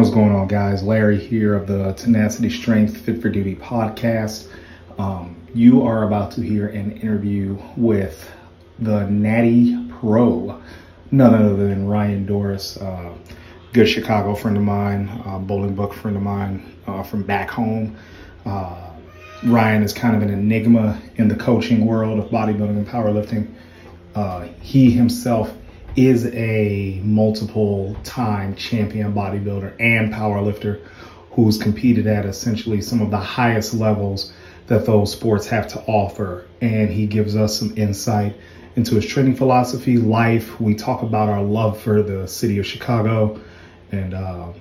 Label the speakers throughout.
Speaker 1: What's going on, guys? Larry here of the Tenacity Strength Fit for Duty podcast. Um, you are about to hear an interview with the Natty Pro, none other than Ryan Doris, uh, good Chicago friend of mine, uh, Bolingbrook friend of mine uh, from back home. Uh, Ryan is kind of an enigma in the coaching world of bodybuilding and powerlifting. Uh, he himself is a multiple time champion bodybuilder and powerlifter who's competed at essentially some of the highest levels that those sports have to offer. And he gives us some insight into his training philosophy, life. We talk about our love for the city of Chicago and uh,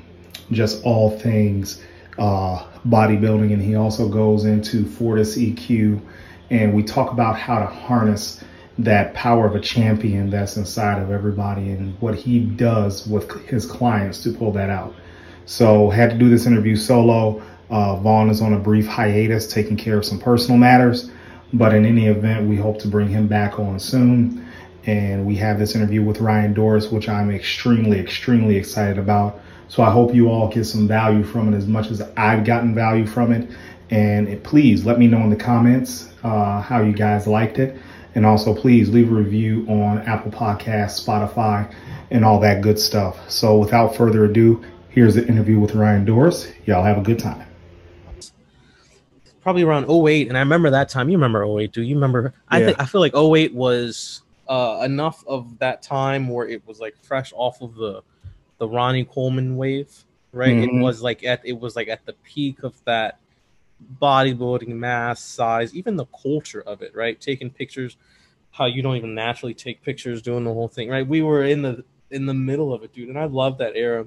Speaker 1: just all things uh, bodybuilding. And he also goes into Fortis EQ and we talk about how to harness that power of a champion that's inside of everybody and what he does with his clients to pull that out. So had to do this interview solo. Uh, Vaughn is on a brief hiatus, taking care of some personal matters. But in any event, we hope to bring him back on soon. And we have this interview with Ryan Doris, which I'm extremely, extremely excited about. So I hope you all get some value from it as much as I've gotten value from it. And it, please let me know in the comments uh, how you guys liked it. And also, please leave a review on Apple Podcasts, Spotify, and all that good stuff. So, without further ado, here's the interview with Ryan Doris. Y'all have a good time.
Speaker 2: Probably around 08, and I remember that time. You remember 08, do you remember? I think I feel like 08 was uh, enough of that time where it was like fresh off of the the Ronnie Coleman wave, right? Mm-hmm. It was like at it was like at the peak of that bodybuilding, mass, size, even the culture of it, right? Taking pictures, how you don't even naturally take pictures, doing the whole thing, right? We were in the in the middle of it, dude, and I love that era,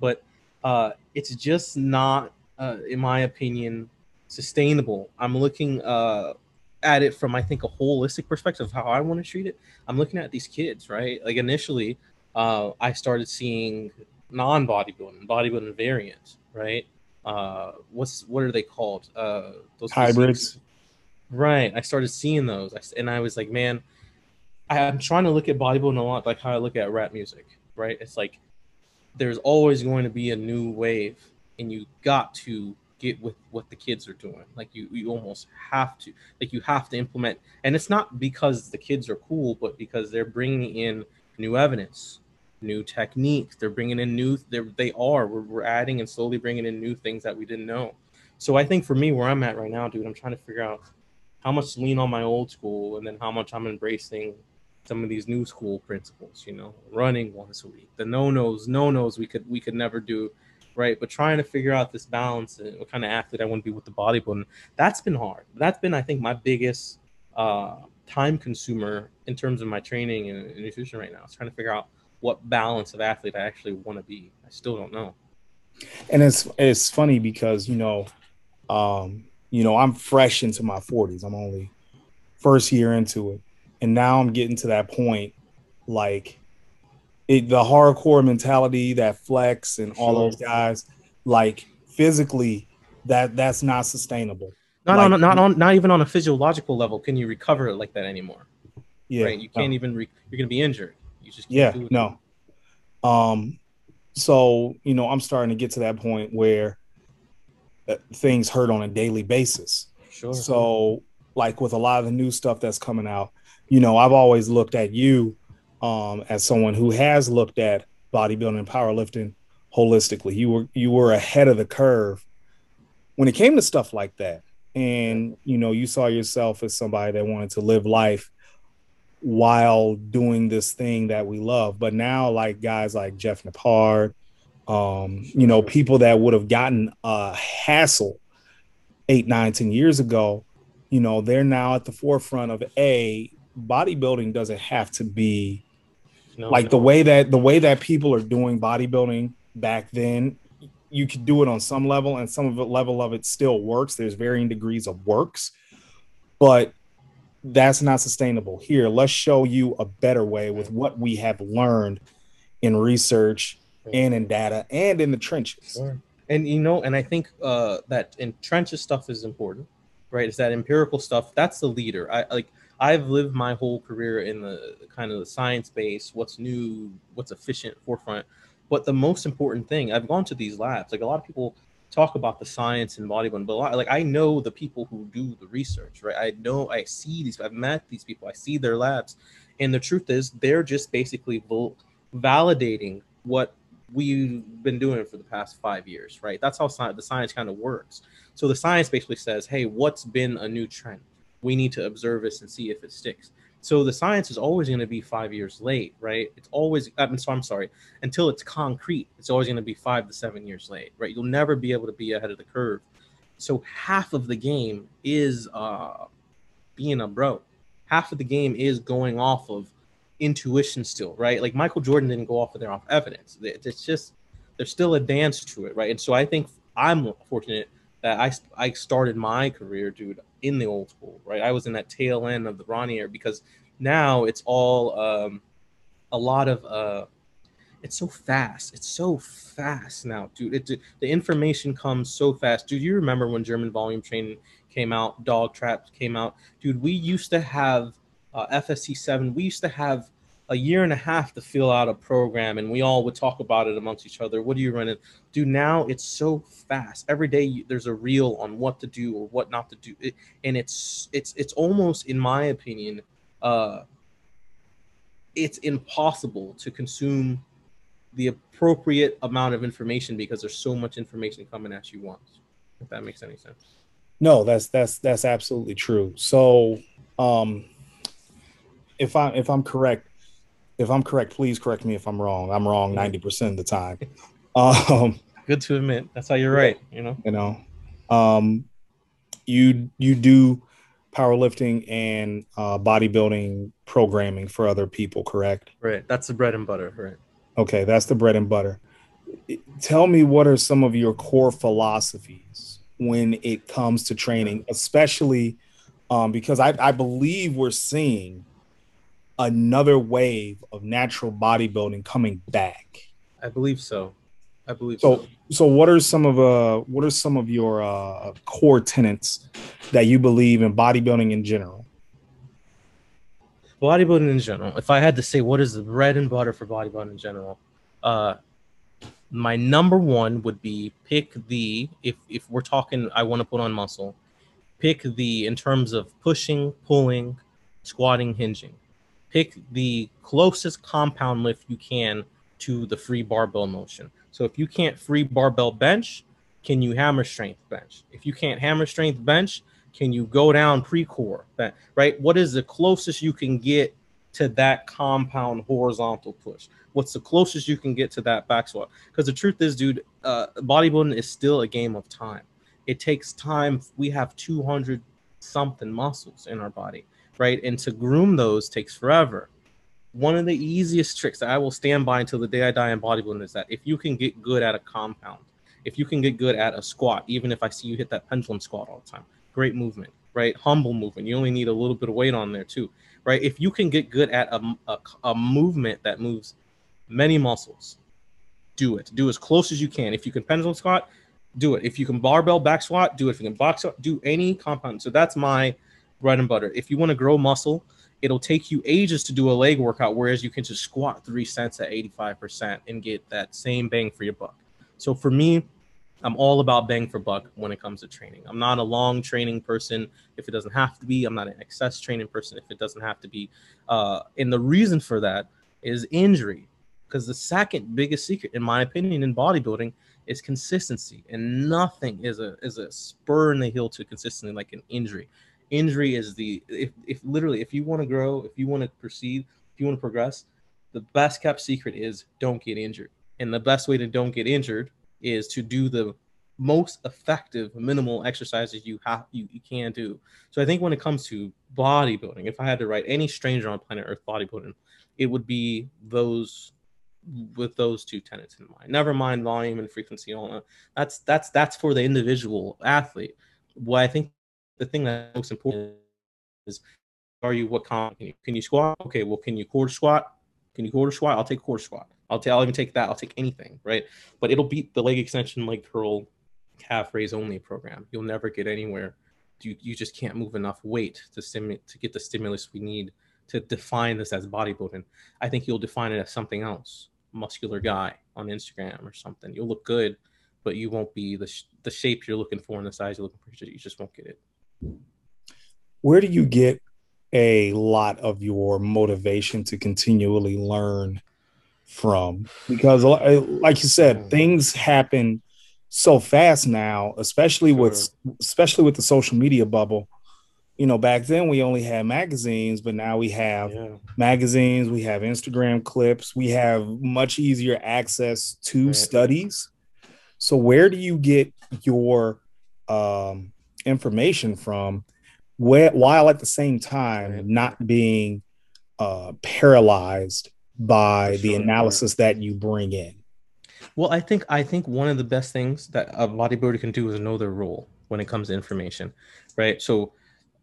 Speaker 2: but uh, it's just not, uh, in my opinion, sustainable. I'm looking uh, at it from I think a holistic perspective of how I want to treat it. I'm looking at these kids, right? Like initially, uh, I started seeing non bodybuilding, bodybuilding variants, right? Uh what's what are they called? Uh
Speaker 1: those hybrids.
Speaker 2: right i started seeing those and i was like man i'm trying to look at bodybuilding a lot like how i look at rap music right? It's like there's always going to be a new wave and you got to get with what the kids are doing. Like you you almost have to like you have to implement and it's not because the kids are cool but because they're bringing in new evidence new techniques. They're bringing in new. They are. We're, we're adding and slowly bringing in new things that we didn't know. So I think for me, where I'm at right now, dude, I'm trying to figure out how much to lean on my old school and then how much I'm embracing some of these new school principles. You know, running once a week, the no nos, no nos we could we could never do. Right, but trying to figure out this balance and what kind of athlete I want to be with the bodybuilding, that's been hard. That's been, I think, my biggest uh, time consumer in terms of my training and, nutrition right now. It's trying to figure out what balance of athlete I actually want to be. I still don't know.
Speaker 1: And it's it's funny because you know, um, you know, I'm fresh into my 40s. I'm only first year into it, and now I'm getting to that point, like it, the hardcore mentality, that flex, and all those guys, like physically, that that's not sustainable.
Speaker 2: Not like, on not on not even on a physiological level can you recover like that anymore. Yeah, right? you can't even re- you're gonna be injured. You just
Speaker 1: yeah, no. Um, so you know, I'm starting to get to that point where uh, things hurt on a daily basis. Sure. So, like with a lot of the new stuff that's coming out, you know, I've always looked at you um, as someone who has looked at bodybuilding and powerlifting holistically. You were you were ahead of the curve when it came to stuff like that, and you know, you saw yourself as somebody that wanted to live life while doing this thing that we love. But now, like guys like Jeff Nippard, um, you know, people that would have gotten a hassle eight, nine, ten years ago, you know, they're now at the forefront of a bodybuilding doesn't have to be no, like no. the way that the way that people are doing bodybuilding back then. You could do it on some level, and some of the level of it still works. There's varying degrees of works, but that's not sustainable. Here, let's show you a better way with what we have learned in research and in data and in the trenches. Sure.
Speaker 2: And you know, and I think uh, that in trenches stuff is important, right? Is that empirical stuff? That's the leader. I like. I've lived my whole career in the kind of the science base, what's new, what's efficient, forefront. But the most important thing, I've gone to these labs. Like a lot of people talk about the science and bodybuilding, but lot, like I know the people who do the research, right? I know I see these. I've met these people. I see their labs, and the truth is, they're just basically validating what we've been doing for the past five years, right? That's how the science kind of works. So the science basically says, hey, what's been a new trend? We need to observe this and see if it sticks. So the science is always going to be five years late, right? It's always, I'm, so I'm sorry, until it's concrete, it's always going to be five to seven years late, right? You'll never be able to be ahead of the curve. So half of the game is uh, being a bro. Half of the game is going off of intuition still, right? Like Michael Jordan didn't go off of there off evidence. It's just there's still a dance to it, right? And so I think I'm fortunate that I I started my career, dude, in the old school, right? I was in that tail end of the Ronnie era because now it's all um, a lot of uh, it's so fast. It's so fast now, dude. It, the information comes so fast, dude. You remember when German volume training came out, DoggCrapp came out, dude? We used to have uh, FST seven. We used to have a year and a half to fill out a program and we all would talk about it amongst each other. What are you running? Do now it's so fast. Every day there's a reel on what to do or what not to do. It, and it's it's it's almost in my opinion uh it's impossible to consume the appropriate amount of information because there's so much information coming at you once if that makes any sense.
Speaker 3: No that's that's that's absolutely true. So um if I'm if i'm correct if I'm correct, please correct me if I'm wrong. I'm wrong 90% of the time.
Speaker 2: Um, Good to admit. That's how you're right. You know,
Speaker 3: you know, um, you, you do powerlifting and uh, bodybuilding programming for other people, correct?
Speaker 2: Right. That's the bread and butter. Right.
Speaker 3: Okay. That's the bread and butter. Tell me what are some of your core philosophies when it comes to training, especially um, because I, I believe we're seeing another wave of natural bodybuilding coming back.
Speaker 2: I believe so. I believe
Speaker 3: so. So, so what are some of uh what are some of your uh core tenets that you believe in bodybuilding in general?
Speaker 2: Bodybuilding in general. If I had to say what is the bread and butter for bodybuilding in general, uh my number one would be pick the if if we're talking I want to put on muscle, pick the in terms of pushing, pulling, squatting, hinging pick the closest compound lift you can to the free barbell motion. So if you can't free barbell bench, can you hammer strength bench? If you can't hammer strength bench, can you go down Precor? Right? What is the closest you can get to that compound horizontal push? What's the closest you can get to that back squat? Because the truth is, dude, uh, bodybuilding is still a game of time. It takes time. We have 200 something muscles in our body right? And to groom those takes forever. One of the easiest tricks that I will stand by until the day I die in bodybuilding is that if you can get good at a compound, if you can get good at a squat, even if I see you hit that pendulum squat all the time, great movement, right? Humble movement. You only need a little bit of weight on there too, right? If you can get good at a, a, a movement that moves many muscles, do it. Do as close as you can. If you can pendulum squat, do it. If you can barbell back squat, do it. If you can box squat, do any compound. So that's my bread and butter. If you want to grow muscle, it'll take you ages to do a leg workout, whereas you can just squat three sets at 85% and get that same bang for your buck. So for me, I'm all about bang for buck when it comes to training. I'm not a long training person if it doesn't have to be. I'm not an excess training person if it doesn't have to be. Uh, and the reason for that is injury, because the second biggest secret, in my opinion, in bodybuilding is consistency, and nothing is a is a spur in the heel to consistency like an injury injury is the if, if literally if you want to grow if you want to proceed if you want to progress the best kept secret is don't get injured. And the best way to don't get injured is to do the most effective minimal exercises you have you, you can do. So i think when it comes to bodybuilding if i had to write any stranger on planet earth bodybuilding it would be those with those two tenets in mind. Never mind volume and frequency all that. That's that's that's for the individual athlete. What i think the thing that's most important is are you what comp can you, can you squat? Okay, well, can you quarter squat? Can you quarter squat? I'll take quarter squat. I'll, take. I'll even take that. I'll take anything, right? But it'll beat the leg extension, leg curl, calf raise only program. You'll never get anywhere. You, you just can't move enough weight to stimulate to get the stimulus we need to define this as bodybuilding. I think you'll define it as something else. muscular guy on Instagram or something. You'll look good, but you won't be the sh- the shape you're looking for and the size you're looking for. You just won't get it.
Speaker 1: Where do you get a lot of your motivation to continually learn from? Because, like you said, mm. things happen so fast now, especially sure. with especially with the social media bubble. You know, back then we only had magazines, but now we have yeah. magazines, we have Instagram clips, we have much easier access to right. studies. So where do you get your um, information from where, while at the same time not being uh, paralyzed by sure, the analysis that you bring in?
Speaker 2: Well, I think I think one of the best things that a bodybuilder can do is know their role when it comes to information, right? So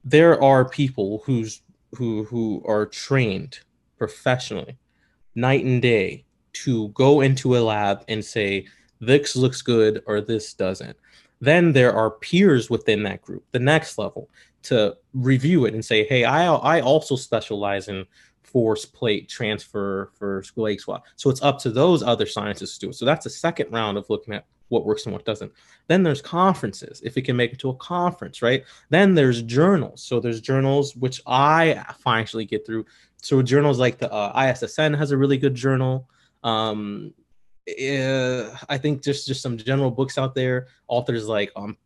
Speaker 2: there are people who's who who are trained professionally, night and day, to go into a lab and say this looks good or this doesn't. Then there are peers within that group, the next level, to review it and say, hey, I I also specialize in force plate transfer for leg squat. So it's up to those other scientists to do it. So that's a second round of looking at what works and what doesn't. Then there's conferences, if it can make it to a conference, right? Then there's journals. So there's journals which I finally get through. So journals like the uh, ISSN has a really good journal. Um, uh, I think just just some general books out there. Authors like um,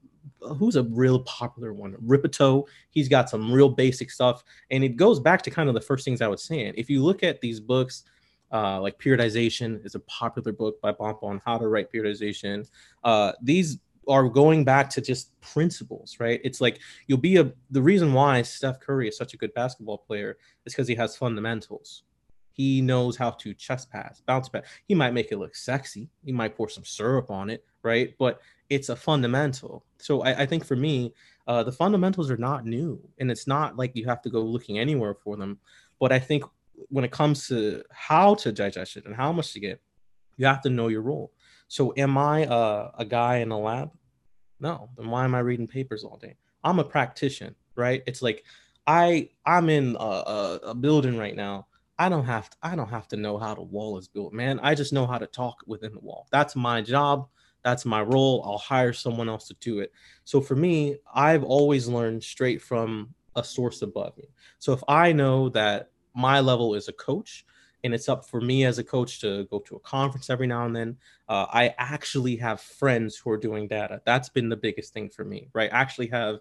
Speaker 2: who's a real popular one? Rippetoe. He's got some real basic stuff, and it goes back to kind of the first things I was saying. If you look at these books, uh, like Periodization is a popular book by Bompa on how to write periodization. Uh, these are going back to just principles, right? It's like you'll be a. The reason why Steph Curry is such a good basketball player is because he has fundamentals. He knows how to chest pass, bounce back. He might make it look sexy. He might pour some syrup on it, right? But it's a fundamental. So I, I think for me, uh, the fundamentals are not new, and it's not like you have to go looking anywhere for them. But I think when it comes to how to digest it and how much to get, you have to know your role. So am I a, a guy in a lab? No. Then why am I reading papers all day? I'm a practitioner, right? It's like I I'm in a, a, a building right now. I don't have to, I don't have to know how the wall is built, man. I just know how to talk within the wall. That's my job. That's my role. I'll hire someone else to do it. So for me, I've always learned straight from a source above me. So if I know that my level is a coach and it's up for me as a coach to go to a conference every now and then, uh, I actually have friends who are doing data. That's been the biggest thing for me, right? I actually have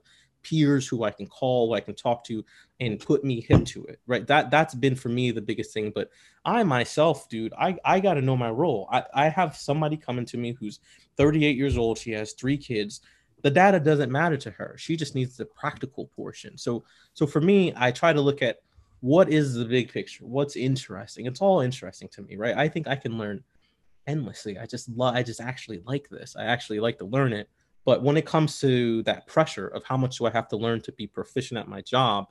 Speaker 2: peers who I can call, who I can talk to, and put me hip to it. Right. That that's been for me the biggest thing. But I myself, dude, I, I gotta know my role. I, I have somebody coming to me who's 38 years old, she has three kids. The data doesn't matter to her. She just needs the practical portion. So so for me, I try to look at what is the big picture? What's interesting? It's all interesting to me, right? I think I can learn endlessly. I just love I just actually like this. I actually like to learn it but when it comes to that pressure of how much do I have to learn to be proficient at my job,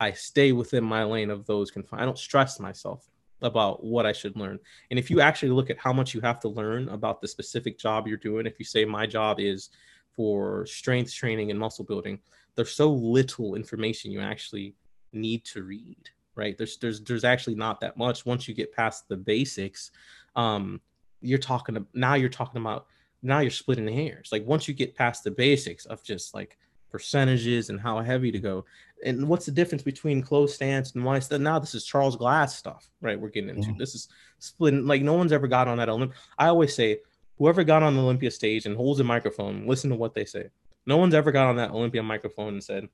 Speaker 2: I stay within my lane of those confined. I don't stress myself about what I should learn. And if you actually look at how much you have to learn about the specific job you're doing, if you say my job is for strength training and muscle building, there's so little information you actually need to read, right? There's there's there's actually not that much once you get past the basics. Um, you're talking now you're talking about now you're splitting hairs. Like once you get past the basics of just like percentages and how heavy to go, and what's the difference between closed stance and wide stance? Now this is Charles Glass stuff, right? We're getting into mm-hmm. this is splitting. Like no one's ever got on that Olymp. I always say, whoever got on the Olympia stage and holds a microphone, listen to what they say. No one's ever got on that Olympia microphone and said,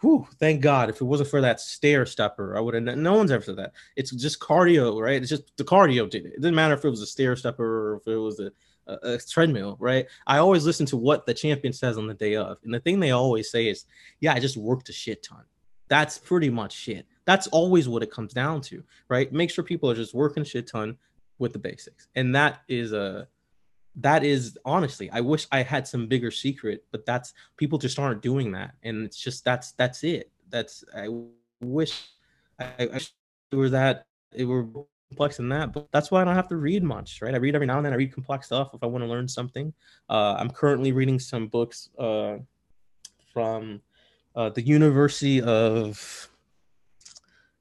Speaker 2: whew, thank God. If it wasn't for that stair stepper, I would have. No one's ever said that. It's just cardio, right? It's just the cardio did it. It didn't matter if it was a stair stepper or if it was a a, a, treadmill, right? I always listen to what the champion says on the day of. And the thing they always say is, yeah, I just worked a shit ton. That's pretty much shit. That's always what it comes down to, right? Make sure people are just working shit ton with the basics. And that is a that is honestly, I wish I had some bigger secret, but that's people just aren't doing that. And it's just that's that's it. That's I wish I, I wish it were that it were complex than that, but that's why I don't have to read much, right? I read every now and then. I read complex stuff if I want to learn something. Uh, I'm currently reading some books uh, from uh, the University of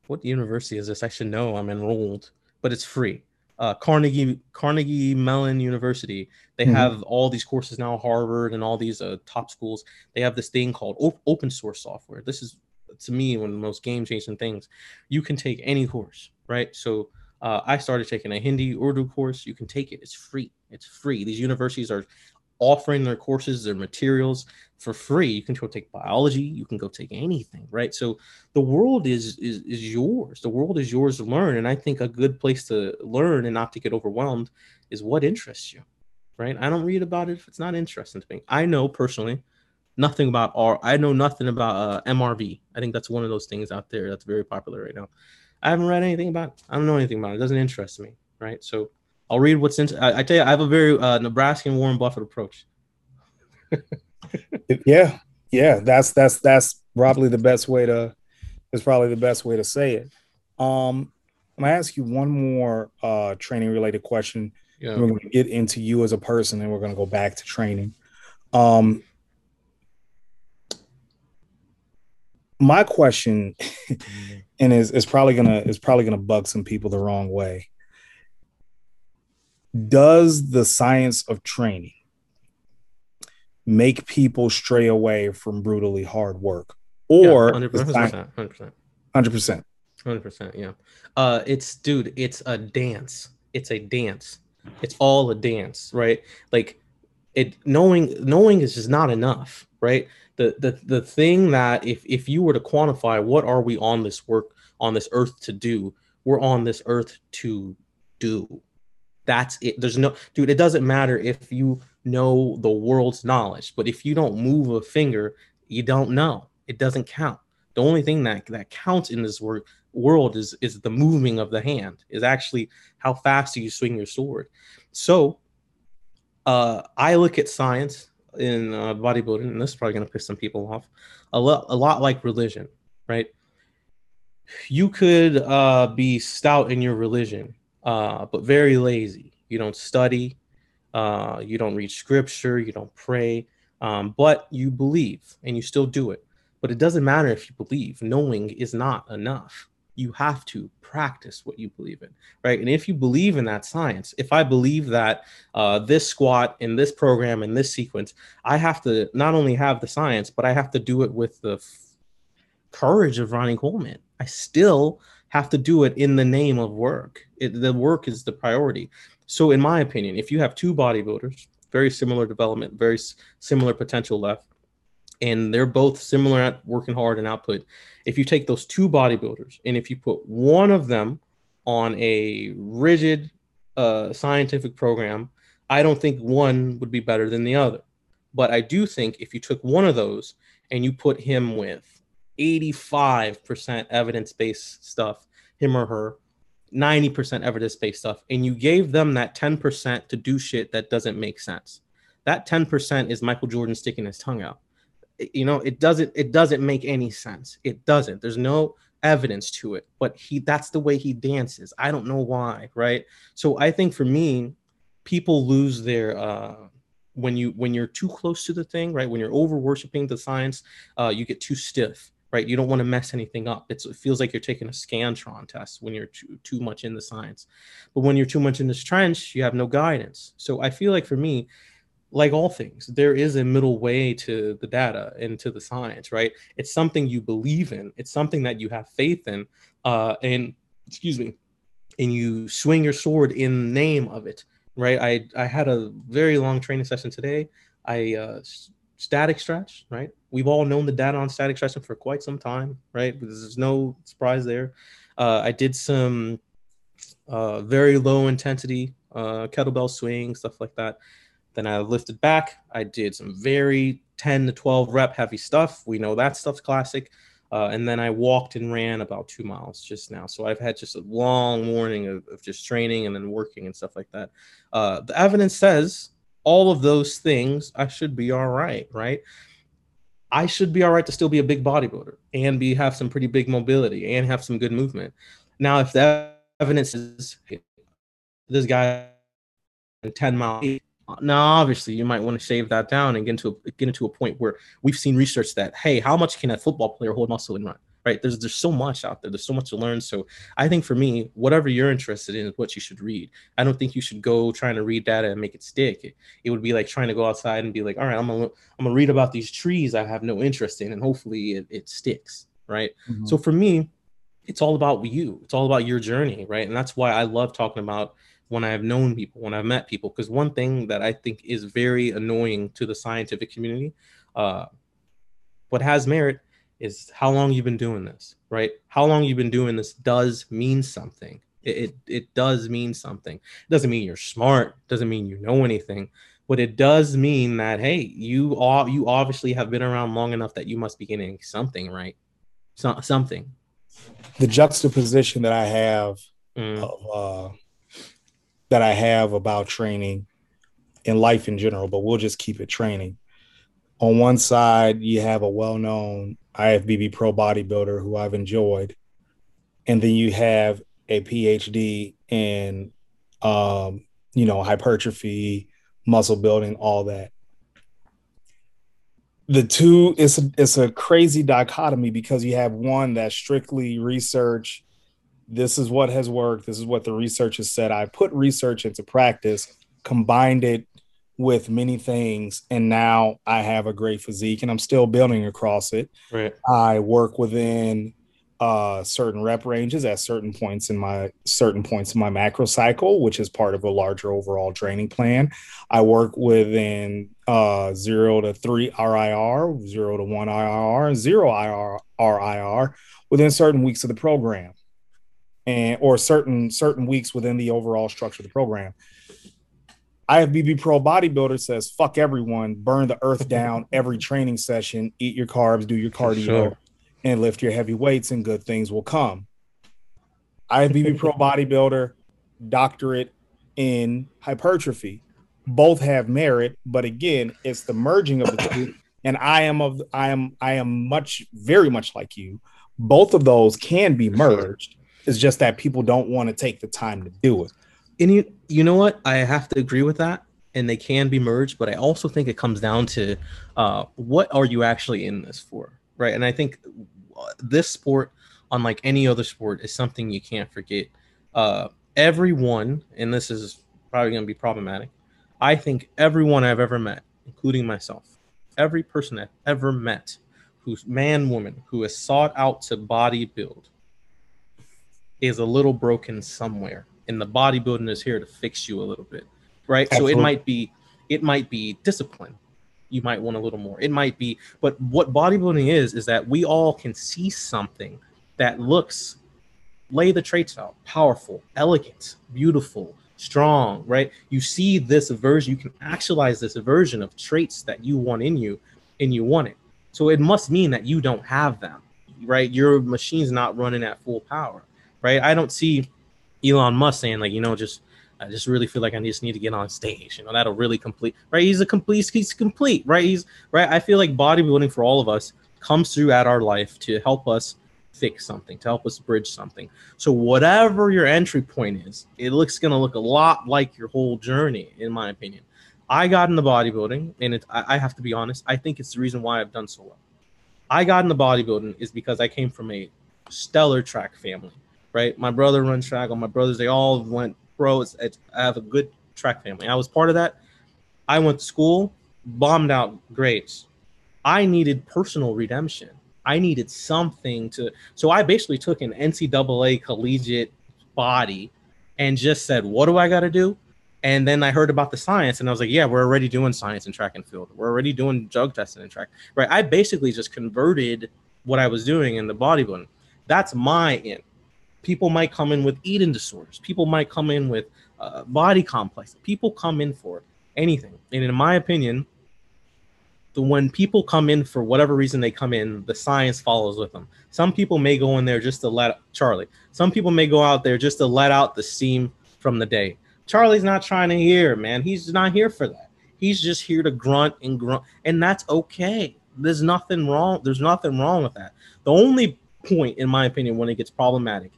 Speaker 2: what university is this? I should know. I'm enrolled, but it's free. uh, Carnegie Carnegie Mellon University. They mm-hmm. have all these courses now, Harvard and all these uh, top schools. They have this thing called op- open source software. This is to me one of the most game changing things. You can take any course, right? So uh, I started taking a Hindi Urdu course. You can take it; it's free. It's free. These universities are offering their courses, their materials for free. You can go take biology, you can go take anything, right? So the world is is is yours. The world is yours to learn. And I think a good place to learn and not to get overwhelmed is what interests you. Right. I don't read about it if it's not interesting to me. I know personally nothing about R. I know nothing about uh, MRV. I think that's one of those things out there that's very popular right now. I haven't read anything about it. I don't know anything about it. It doesn't interest me. Right. So I'll read what's in. I, I tell you, I have a very uh, Nebraskan Warren Buffett approach.
Speaker 1: yeah, yeah, that's that's that's probably the best way to. Is probably the best way to say it. Um, I'm gonna ask you one more uh, training related question. Yeah. We're gonna get into you as a person, and we're gonna go back to training. Um, my question, and is is probably gonna is probably gonna bug some people the wrong way. Does the science of training make people stray away from brutally hard work? Or
Speaker 2: 100%, 100%,
Speaker 1: 100%
Speaker 2: 100% yeah. Uh it's dude it's a dance. It's a dance. It's all a dance right? Like it knowing knowing is just not enough right the the the thing that if if you were to quantify what are we on this work on this earth to do we're on this earth to do that's it. There's no, dude, it doesn't matter if you know the world's knowledge, but if you don't move a finger, you don't know. It doesn't count. The only thing that, that counts in this work, world is is the moving of the hand, is actually how fast do you swing your sword. So uh, I look at science in uh, bodybuilding, and this is probably going to piss some people off, a lot, a lot like religion, right? You could uh, be stout in your religion, uh, but very lazy. You don't study, uh, you don't read scripture, you don't pray, um, but you believe and you still do it. But it doesn't matter if you believe, knowing is not enough. You have to practice what you believe in, right? And if you believe in that science, if I believe that uh, this squat in this program in this sequence, I have to not only have the science, but I have to do it with the f- courage of Ronnie Coleman. I still have to do it in the name of work. It, the work is the priority. So, in my opinion, if you have two bodybuilders, very similar development, very s- similar potential left, and they're both similar at working hard and output, if you take those two bodybuilders and if you put one of them on a rigid uh, scientific program, I don't think one would be better than the other. But I do think if you took one of those and you put him with 85% evidence based stuff, him or her, 90% evidence based stuff, and you gave them that 10% to do shit that doesn't make sense. That 10% is Michael Jordan sticking his tongue out. You know, it doesn't it doesn't make any sense. It doesn't. There's no evidence to it, but he that's the way he dances. I don't know why, right? So I think for me, people lose their uh when you when you're too close to the thing, right? When you're over worshiping the science, uh, you get too stiff right? You don't want to mess anything up. It's, it feels like you're taking a Scantron test when you're too, too much in the science. But when you're too much in this trench, you have no guidance. So I feel like for me, like all things, there is a middle way to the data and to the science, right? It's something you believe in. It's something that you have faith in. Uh, and excuse me, and you swing your sword in name of it, right? I I had a very long training session today. I uh, static stretch, right? We've all known the data on static stretching for quite some time, right? There's no surprise there. Uh, I did some uh, very low intensity uh, kettlebell swing, stuff like that. Then I lifted back. I did some very 10 to 12 rep heavy stuff. We know that stuff's classic. Uh, and then I walked and ran about two miles just now. So I've had just a long morning of, of just training and then working and stuff like that. Uh, the evidence says all of those things, I should be all right, right? I should be all right to still be a big bodybuilder and be have some pretty big mobility and have some good movement. Now, if the evidence is this guy 10 miles, now obviously you might want to shave that down and get into a, get into a point where we've seen research that hey, how much can a football player hold muscle and run? right? There's there's so much out there. There's so much to learn. So I think for me, whatever you're interested in is what you should read. I don't think you should go trying to read data and make it stick. It, it would be like trying to go outside and be like, all right, I'm gonna I'm gonna read about these trees I have no interest in, and hopefully it, it sticks, right? Mm-hmm. So for me, it's all about you. It's all about your journey, right? And that's why I love talking about when I've known people, when I've met people, because one thing that I think is very annoying to the scientific community, uh, what has merit is how long you've been doing this, right? How long you've been doing this does mean something. It, it, it does mean something. It doesn't mean you're smart, doesn't mean you know anything, but it does mean that hey, you all you obviously have been around long enough that you must be getting something right. So, something.
Speaker 1: The juxtaposition that I have mm. of uh that I have about training in life in general, but we'll just keep it training on one side, you have a well known IFBB pro bodybuilder who I've enjoyed. And then you have a PhD in, um, you know, hypertrophy, muscle building, all that. The two, it's a, it's a crazy dichotomy because you have one that's strictly research. This is what has worked. This is what the research has said. I put research into practice, combined it with many things and now i have a great physique and i'm still building across it
Speaker 2: right
Speaker 1: i work within uh, certain rep ranges at certain points in my certain points in my macro cycle which is part of a larger overall training plan i work within uh, zero to three rir zero to one ir zero ir rir within certain weeks of the program and or certain certain weeks within the overall structure of the program IFBB Pro Bodybuilder says, fuck everyone, burn the earth down every training session, eat your carbs, do your cardio, sure. and lift your heavy weights, and good things will come. IFBB Pro Bodybuilder, doctorate in hypertrophy. Both have merit, but again, it's the merging of the two. And I am of I am I am much very much like you. Both of those can be merged. It's just that people don't want to take the time to do it
Speaker 2: and you you know what? I have to agree with that, and they can be merged. But I also think it comes down to uh, what are you actually in this for, right? And I think this sport, unlike any other sport, is something you can't forget. Uh, everyone, and this is probably going to be problematic. I think everyone I've ever met, including myself, every person I've ever met, who's man, woman, who has sought out to body build, is a little broken somewhere and the bodybuilding is here to fix you a little bit right? Absolutely. so it might be it might be discipline. You might want a little more. It might be but what bodybuilding is is that we all can see something that looks lay the traits out. Powerful elegant beautiful strong right? You see this version you can actualize this version of traits that you want in you and you want it. So it must mean that you don't have them right? Your machine's not running at full power right i don't see Elon Musk saying like, you know, just I just really feel like I just need to get on stage. You know, that'll really complete. Right? He's a complete. He's complete. Right? He's right. I feel like bodybuilding for all of us comes through at our life to help us fix something, to help us bridge something. So whatever your entry point is, it looks going to look a lot like your whole journey, in my opinion. I got into bodybuilding, and it, I, I have to be honest. I think it's the reason why I've done so well. I got into bodybuilding is because I came from a stellar track family right? My brother runs track. All my brothers, they all went pro. It's, it's, I have a good track family. I was part of that. I went to school, bombed out grades. I needed personal redemption. I needed something to. So I basically took an NCAA collegiate body and just said, "What do I got to do?" And then I heard about the science, and I was like, "Yeah, we're already doing science in track and field. We're already doing drug testing in track." Right? I basically just converted what I was doing in the bodybuilding. That's my in people might come in with eating disorders. People might come in with uh, body complex. People come in for anything. And in my opinion the when people come in for whatever reason they come in the science follows with them. Some people may go in there just to let charlie some people may go out there just to let out the steam from the day. Charlie's not trying to hear man. He's not here for that. He's just here to grunt and grunt and that's okay. There's nothing wrong there's nothing wrong with that. The only point in my opinion when it gets problematic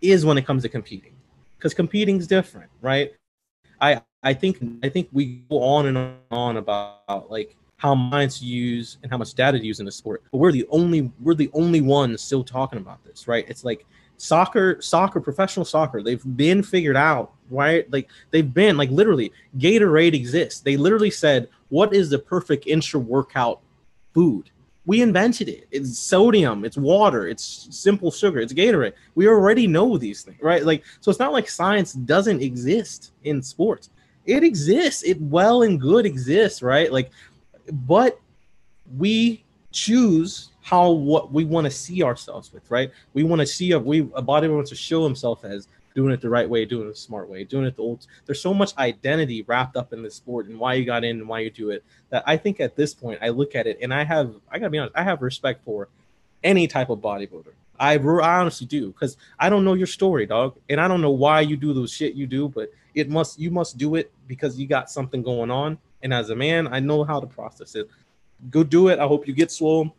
Speaker 2: is when it comes to competing because competing is different right i i think i think we go on and on about like how minds use and how much data to use in the sport. But we're the only we're the only ones still talking about this, right? It's like soccer, soccer, professional soccer. They've been figured out, right? Like they've been like literally Gatorade exists. They literally said, "What is the perfect intra workout food?" We invented it. It's sodium, it's water, it's simple sugar, it's Gatorade. We already know these things, right? Like so, it's not like science doesn't exist in sports. It exists. It well and good exists, right? Like but we choose how what we want to see ourselves with, right? We want to see a we a body wants to show himself as doing it the right way, doing it the smart way, doing it the old. There's so much identity wrapped up in this sport and why you got in and why you do it that I think at this point I look at it and I have I gotta be honest, I have respect for any type of bodybuilder. I, I honestly do because I don't know your story, dog, and I don't know why you do the shit you do, but it must you must do it because you got something going on and as a man, I know how to process it. Go do it. I hope you get swole,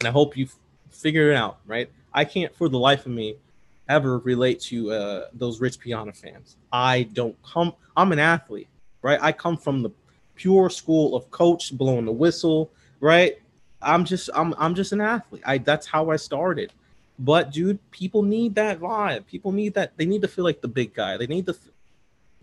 Speaker 2: and I hope you figure it out. Right? I can't, for the life of me, ever relate to uh, those Rich Piana fans. I don't come. I'm an athlete, right? I come from the pure school of coach blowing the whistle, right? I'm just I'm I'm just an athlete. I that's how I started. But dude, people need that vibe. People need that. They need to feel like the big guy. They need to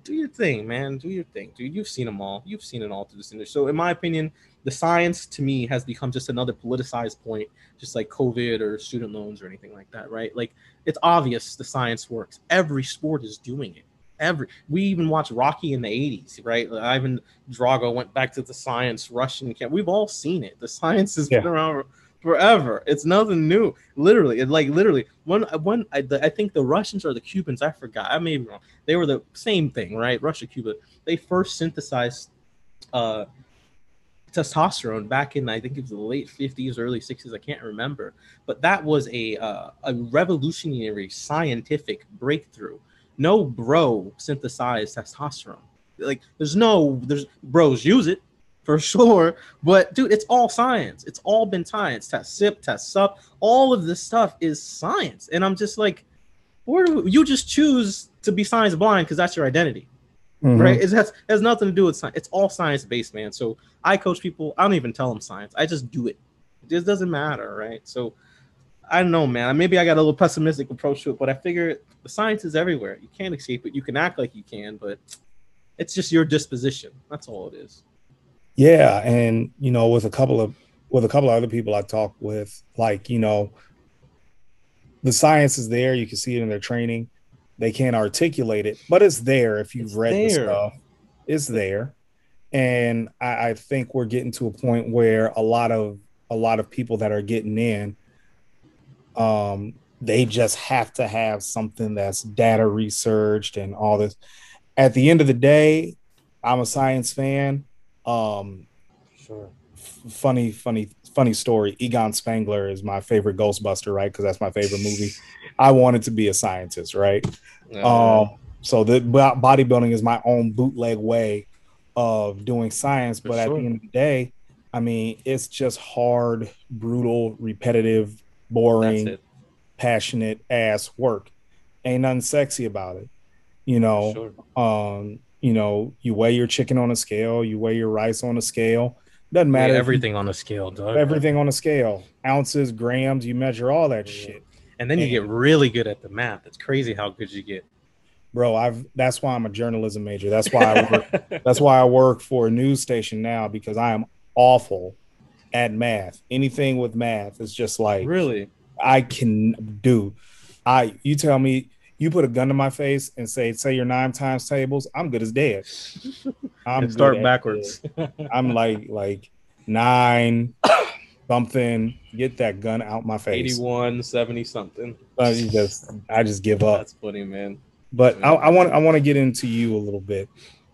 Speaker 2: do your thing, man. Do your thing, dude. You've seen them all. You've seen it all through this industry. So, in my opinion, the science to me has become just another politicized point, just like COVID or student loans or anything like that, right? Like, it's obvious the science works. Every sport is doing it. Every we even watched Rocky in the 80s, right? Ivan Drago went back to the science Russian camp. We've all seen it. The science has yeah. been around forever. It's nothing new. Literally, it like literally when when I, the, I think the Russians or the Cubans, I forgot. I may be wrong. They were the same thing, right? Russia, Cuba. They first synthesized uh, testosterone back in I think it was the late 50s, early 60s. I can't remember, but that was a uh, a revolutionary scientific breakthrough. No bro synthesized testosterone. Like there's no there's bros use it for sure. But dude, it's all science. It's all been science. Test cyp, test sup. All of this stuff is science. And I'm just like, where do we, you just choose to be science blind because that's your identity. Mm-hmm. Right? It has, has nothing to do with science. It's all science based, man. So I coach people. I don't even tell them science. I just do it. It just doesn't matter, right? So I don't know, man. Maybe I got a little pessimistic approach to it, but I figure the science is everywhere. You can't escape it. You can act like you can, but it's just your disposition. That's all it is.
Speaker 1: Yeah, and you know, with a couple of with a couple of other people I talked with, like you know, the science is there. You can see it in their training. They can't articulate it, but it's there if you've it's read there. the stuff. It's there, and I, I think we're getting to a point where a lot of a lot of people that are getting in, um, they just have to have something that's data researched and all this. At the end of the day, I'm a science fan um, sure. F- funny, funny, funny story. Egon Spengler is my favorite Ghostbuster, right? Because that's my favorite movie. I wanted to be a scientist, right? Uh, um, so the bodybuilding is my own bootleg way of doing science, but sure. at the end of the day, I mean, it's just hard, brutal, repetitive, boring, passionate ass work. Ain't nothing sexy about it, you know. Sure. Um, you know, you weigh your chicken on a scale, you weigh your rice on a scale. Doesn't matter.
Speaker 2: everything you, on a scale, Doug.
Speaker 1: Everything on a scale. Ounces, grams, you measure all that yeah. shit.
Speaker 2: And then and, you get really good at the math. It's crazy how good you get.
Speaker 1: Bro, I've that's why I'm a journalism major. That's why I work that's why I work for a news station now because I am awful at math. Anything with math is just like
Speaker 2: really
Speaker 1: I can do. I you tell me you put a gun to my face and say, say your nine times tables, I'm good as dead.
Speaker 2: I'm start backwards.
Speaker 1: I'm like like nine something. Get that gun out my face.
Speaker 2: 81, 70 something.
Speaker 1: I just I just give up.
Speaker 2: That's funny, man.
Speaker 1: But I, I want I want to get into you a little bit.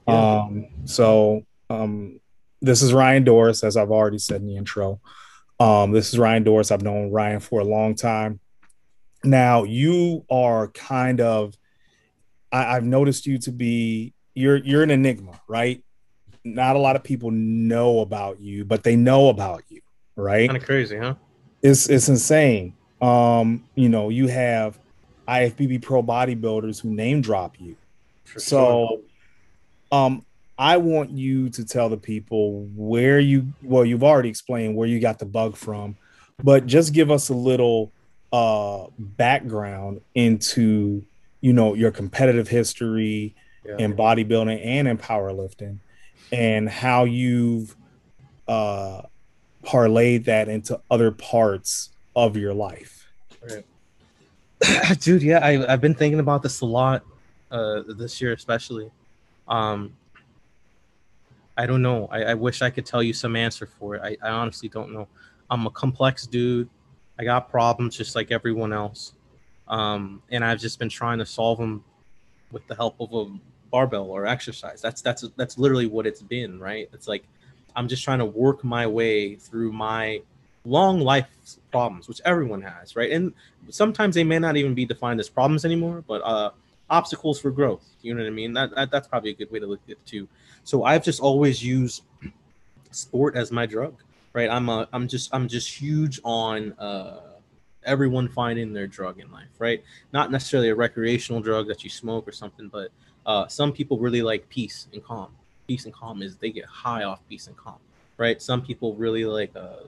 Speaker 1: Yeah. Um, so um, this is Ryan Doris, as I've already said in the intro. Um, this is Ryan Doris. I've known Ryan for a long time. Now you are kind of I, have noticed you to be you're you're an enigma, right? Not a lot of people know about you, but they know about you, right?
Speaker 2: Kind of crazy, huh?
Speaker 1: It's it's insane. Um, you know, you have IFBB pro bodybuilders who name drop you. For so sure. um I want you to tell the people where you well, you've already explained where you got the bug from, but just give us a little uh background into you know your competitive history yeah. in bodybuilding and in powerlifting and how you've uh parlayed that into other parts of your life.
Speaker 2: Right. Dude, yeah, I, I've been thinking about this a lot uh this year especially. Um I don't know. I, I wish I could tell you some answer for it. I, I honestly don't know. I'm a complex dude. I got problems just like everyone else. Um, and I've just been trying to solve them with the help of a barbell or exercise. That's that's that's literally what it's been, right? It's like I'm just trying to work my way through my long life problems, which everyone has, right? And sometimes they may not even be defined as problems anymore, but uh, obstacles for growth. You know what I mean? That, that that's probably a good way to look at it too. So I've just always used sport as my drug, right? I'm a I'm just I'm just huge on uh, everyone finding their drug in life, right? Not necessarily a recreational drug that you smoke or something, but uh, some people really like peace and calm. Peace and calm is they get high off peace and calm, right? Some people really like uh,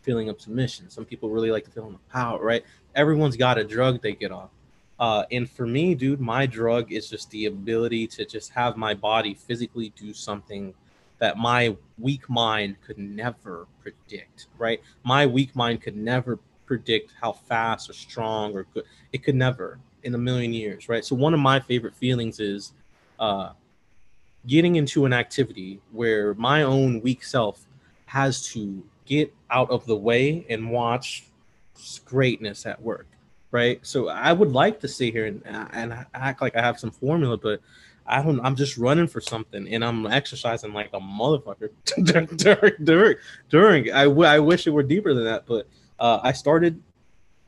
Speaker 2: feeling of submission. Some people really like the feeling of power, right? Everyone's got a drug they get off. Uh, and for me, dude, my drug is just the ability to just have my body physically do something that my weak mind could never predict, right? My weak mind could never predict how fast or strong or good it could never in a million years, right? So one of my favorite feelings is uh, getting into an activity where my own weak self has to get out of the way and watch greatness at work right? So I would like to sit here and and act like I have some formula, but I don't. I'm just running for something, and I'm exercising like a motherfucker during during during. I, w- I wish it were deeper than that, but uh, I started.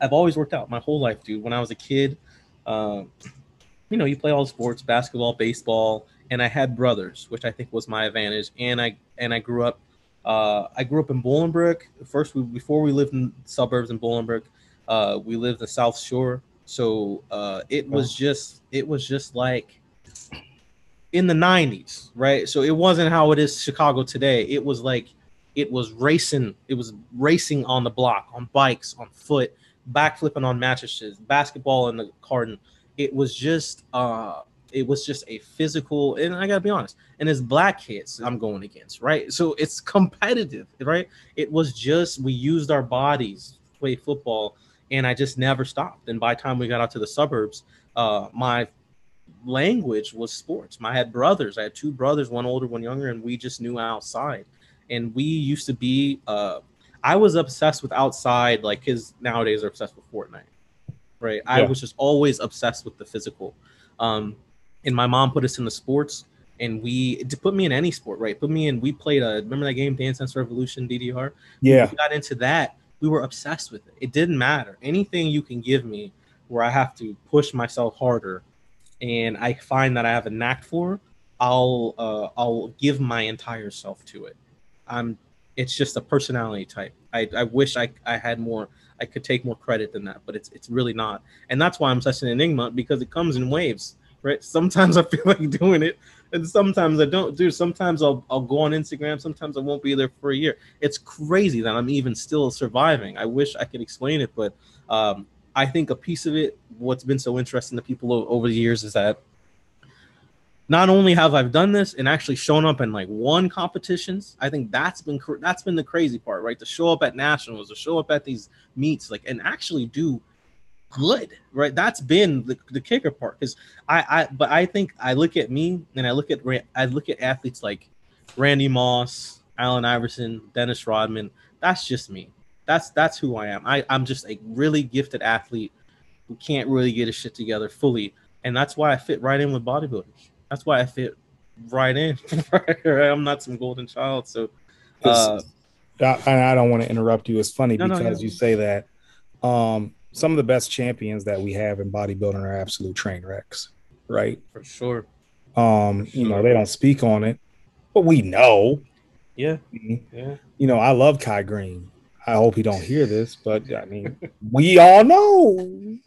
Speaker 2: I've always worked out my whole life, dude. When I was a kid, uh, you know, you play all the sports, basketball, baseball, and I had brothers, which I think was my advantage. And I and I grew up. Uh, I grew up in Bolingbrook. First, we, before we lived in suburbs in Bolingbrook, uh, we lived the South Shore, so uh, it was just it was just like in the 90s, right? So it wasn't how it is Chicago today. It was like it was racing. It was racing on the block, on bikes, on foot, backflipping on mattresses, basketball in the garden. It was just uh it was just a physical and I gotta be honest, and it's black kids I'm going against, right? So it's competitive, right? It was just we used our bodies to play football and I just never stopped. And by the time we got out to the suburbs, uh, my language was sports. I had brothers. I had two brothers, one older, one younger, and we just knew outside. And we used to be. Uh, I was obsessed with outside, like kids nowadays are obsessed with Fortnite, right? Yeah. I was just always obsessed with the physical. Um, and my mom put us in the sports, and we to put me in any sport, right? Put me in. We played a remember that game, Dance Dance Revolution DDR.
Speaker 1: Yeah,
Speaker 2: we got into that we were obsessed with it. It didn't matter. Anything you can give me where I have to push myself harder and I find that I have a knack for, I'll uh, I'll give my entire self to it. I'm it's just a personality type. I, I wish I, I had more I could take more credit than that, but it's it's really not. And that's why I'm such an enigma because it comes in waves, right? Sometimes I feel like doing it and sometimes I don't do. Sometimes I'll I'll go on Instagram. Sometimes I won't be there for a year. It's crazy that I'm even still surviving. I wish I could explain it, but um, I think a piece of it, what's been so interesting to people over the years, is that not only have I done this and actually shown up in like one competitions, I think that's been that's been the crazy part, right? To show up at nationals, to show up at these meets, like and actually do good, right? That's been the, the kicker part because I, I, but I think I look at me and I look at I look at athletes like Randy Moss, Allen Iverson, Dennis Rodman. That's just me. That's that's who I am. I, I'm just a really gifted athlete who can't really get his shit together fully, and that's why I fit right in with bodybuilders. That's why I fit right in. I'm not some golden child, so. Uh,
Speaker 1: I, I don't want to interrupt you. It's funny no, because no, you say that. Um, some of the best champions that we have in bodybuilding are absolute train wrecks, right?
Speaker 2: For sure.
Speaker 1: Um, For you know, they don't speak on it, but we know.
Speaker 2: Yeah.
Speaker 1: Mm-hmm. Yeah. You know, I love Kai Greene. I hope he don't hear this, but I mean, we all know.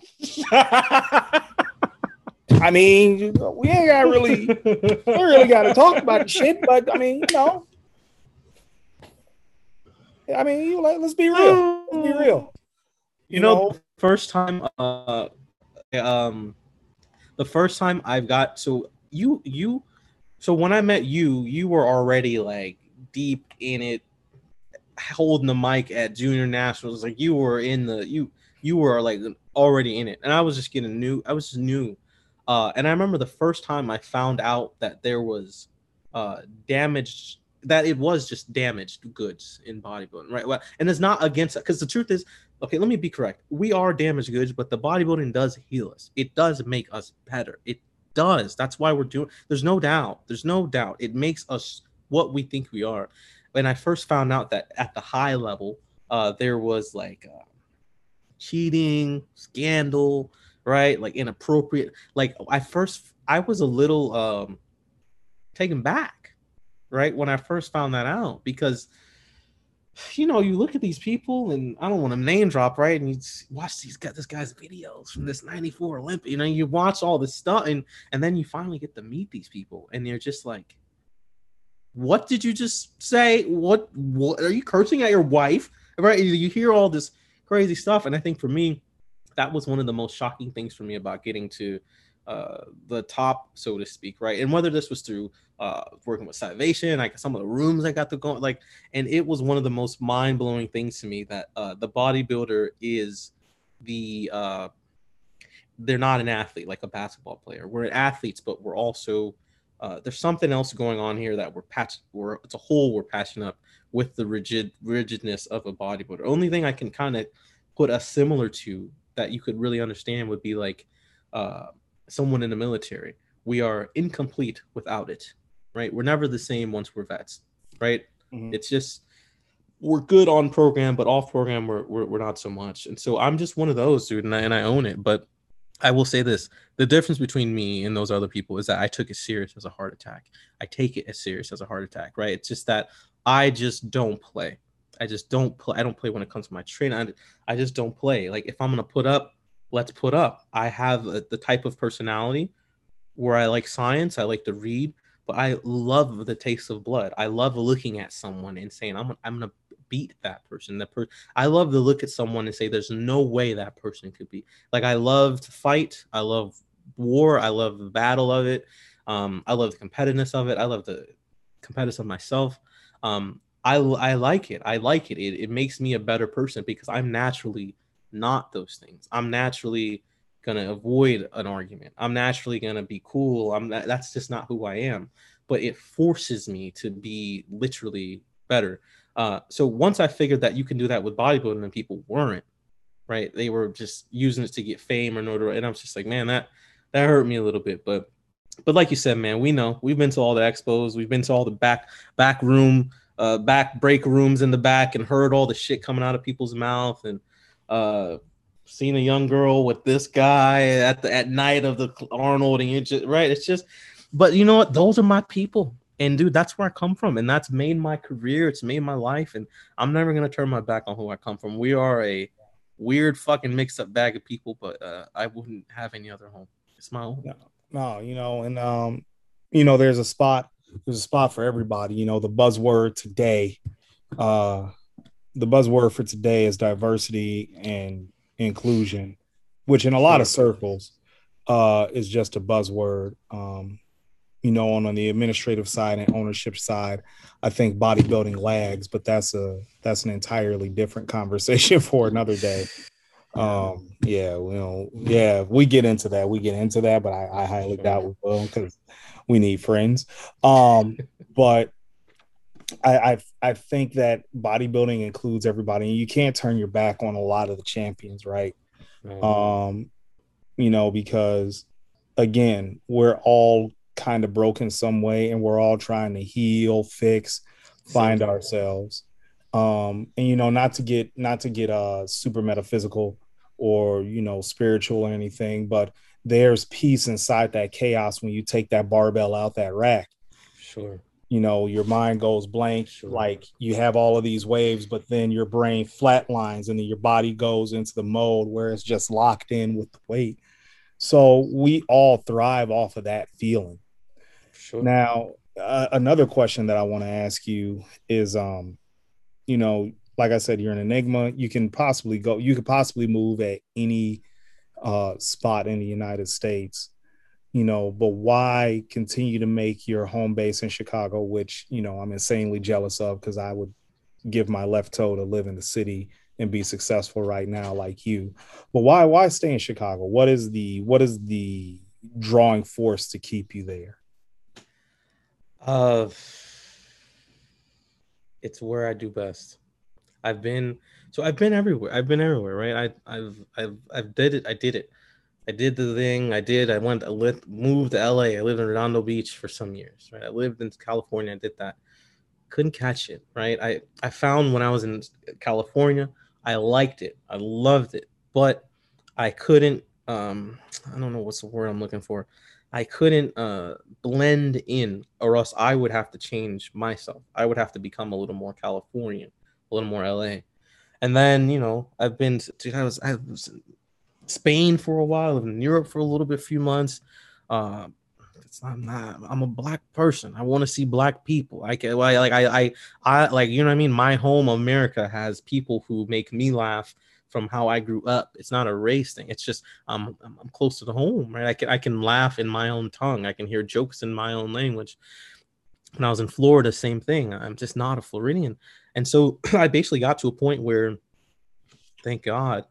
Speaker 1: I mean, we ain't got really, we really got to talk about the shit. But I mean, you know, I mean, you like, let's be real. Let's be real.
Speaker 2: You, you know, know, first time, uh, um, the first time I've got so you you, so when I met you, you were already like deep in it, holding the mic at junior nationals. Like you were in the you you were like already in it, and I was just getting new. I was just new, uh, and I remember the first time I found out that there was uh, damaged that it was just damaged goods in bodybuilding, right? Well, and it's not against because the truth is, okay, let me be correct. We are damaged goods, but the bodybuilding does heal us. It does make us better. It does. That's why we're doing. There's no doubt. There's no doubt. It makes us what we think we are. When I first found out that at the high level, uh, there was like uh, cheating, scandal, right? Like inappropriate. Like I first, I was a little um, taken back, right, when I first found that out because you know, you look at these people, and I don't want to name drop, right? And you watch these guys, this guy's videos from this '94 Olympia. You know, you watch all this stuff, and and then you finally get to meet these people, and they're just like, what did you just say? What what are you cursing at your wife? Right? You hear all this crazy stuff, and I think for me, that was one of the most shocking things for me about getting to uh, the top, so to speak, right? And whether this was through uh, working with Salvation, like some of the rooms I got to go, like, and it was one of the most mind blowing things to me that uh, the bodybuilder is the uh, they're not an athlete like a basketball player. We're athletes, but we're also uh, there's something else going on here that we're patched. We're it's a whole we're patching up with the rigid rigidness of a bodybuilder. Only thing I can kind of put a similar to that you could really understand would be like uh, someone in the military. We are incomplete without it, right? We're never the same once we're vets, right? Mm-hmm. It's just we're good on program, but off program we're, we're, we're not so much. And so I'm just one of those, dude, and I, and I own it. But I will say this: the difference between me and those other people is that I took it serious as a heart attack. I take it as serious as a heart attack, right? It's just that I just don't play. I just don't play. I don't play when it comes to my training. I, I just don't play. Like if I'm gonna put up, let's put up. I have a, the type of personality where I like science. I like to read, but I love the taste of blood. I love looking at someone and saying, "I'm I'm gonna beat that person. That per- I love to look at someone and say, "There's no way that person could be." Like I love to fight. I love war. I love the battle of it. Um, I love the competitiveness of it. I love the competitiveness of myself. Um, I I like it. I like it. It it makes me a better person because I'm naturally not those things. I'm naturally gonna avoid an argument. I'm naturally gonna be cool. I'm that's just not who I am. But it forces me to be literally better. Uh, so once I figured that you can do that with bodybuilding and people weren't, right? They were just using it to get fame or notoriety. And I was just like, man, that that hurt me a little bit. But but like you said, man, we know we've been to all the expos, we've been to all the back back room, uh, back break rooms in the back, and heard all the shit coming out of people's mouth, and uh, seen a young girl with this guy at the at night of the Arnold, and you just right. It's just, but you know what? Those are my people. And dude, that's where I come from, and that's made my career. It's made my life, and I'm never gonna turn my back on who I come from. We are a weird fucking mixed up bag of people, but uh, I wouldn't have any other home. It's my own.
Speaker 1: No, no, you know, and um, you know, there's a spot. There's a spot for everybody. You know, the buzzword today, uh, the buzzword for today is diversity and inclusion, which in a lot of circles, uh, is just a buzzword. Um, you know, on, on the administrative side and ownership side, I think bodybuilding lags, but that's a that's an entirely different conversation for another day. Um, yeah, you know, yeah, we get into that, we get into that, but I, I highly doubt we will because we need friends. Um, but I, I I think that bodybuilding includes everybody, and you can't turn your back on a lot of the champions, right? Mm-hmm. Um, you know, because again, we're all kind of broken some way and we're all trying to heal fix find ourselves um and you know not to get not to get uh super metaphysical or you know spiritual or anything but there's peace inside that chaos when you take that barbell out that rack
Speaker 2: sure
Speaker 1: you know your mind goes blank sure. like you have all of these waves but then your brain flatlines and then your body goes into the mode where it's just locked in with the weight So we all thrive off of that feeling.
Speaker 2: Sure.
Speaker 1: Now, uh, another question that I want to ask you is, um, you know, like I said, you're an enigma. You can possibly go. You could possibly move at any uh, spot in the United States, you know. But why continue to make your home base in Chicago, which you know I'm insanely jealous of because I would give my left toe to live in the city and be successful right now like you. But why why stay in Chicago? What is the what is the drawing force to keep you there?
Speaker 2: Uh, it's where I do best. I've been so I've been everywhere. I've been everywhere, right? I I've I've I've did it. I did it. I did the thing. I did. I went. I lived, moved to LA. I lived in Redondo Beach for some years, right? I lived in California. I did that. Couldn't catch it, right? I I found when I was in California, I liked it. I loved it, but I couldn't. Um, I don't know what's the word I'm looking for. I couldn't uh, blend in, or else I would have to change myself. I would have to become a little more Californian, a little more LA. And then you know, I've been to I was, I was in Spain for a while, in Europe for a little bit, few months. Uh, I'm not. I'm a black person. I want to see black people. I can like I I I like you know what I mean. My home America has people who make me laugh from how I grew up. It's not a race thing. It's just um, I'm, I'm close to the home, right? I can I can laugh in my own tongue. I can hear jokes in my own language. When I was in Florida, same thing. I'm just not a Floridian, and so I basically got to a point where, thank God,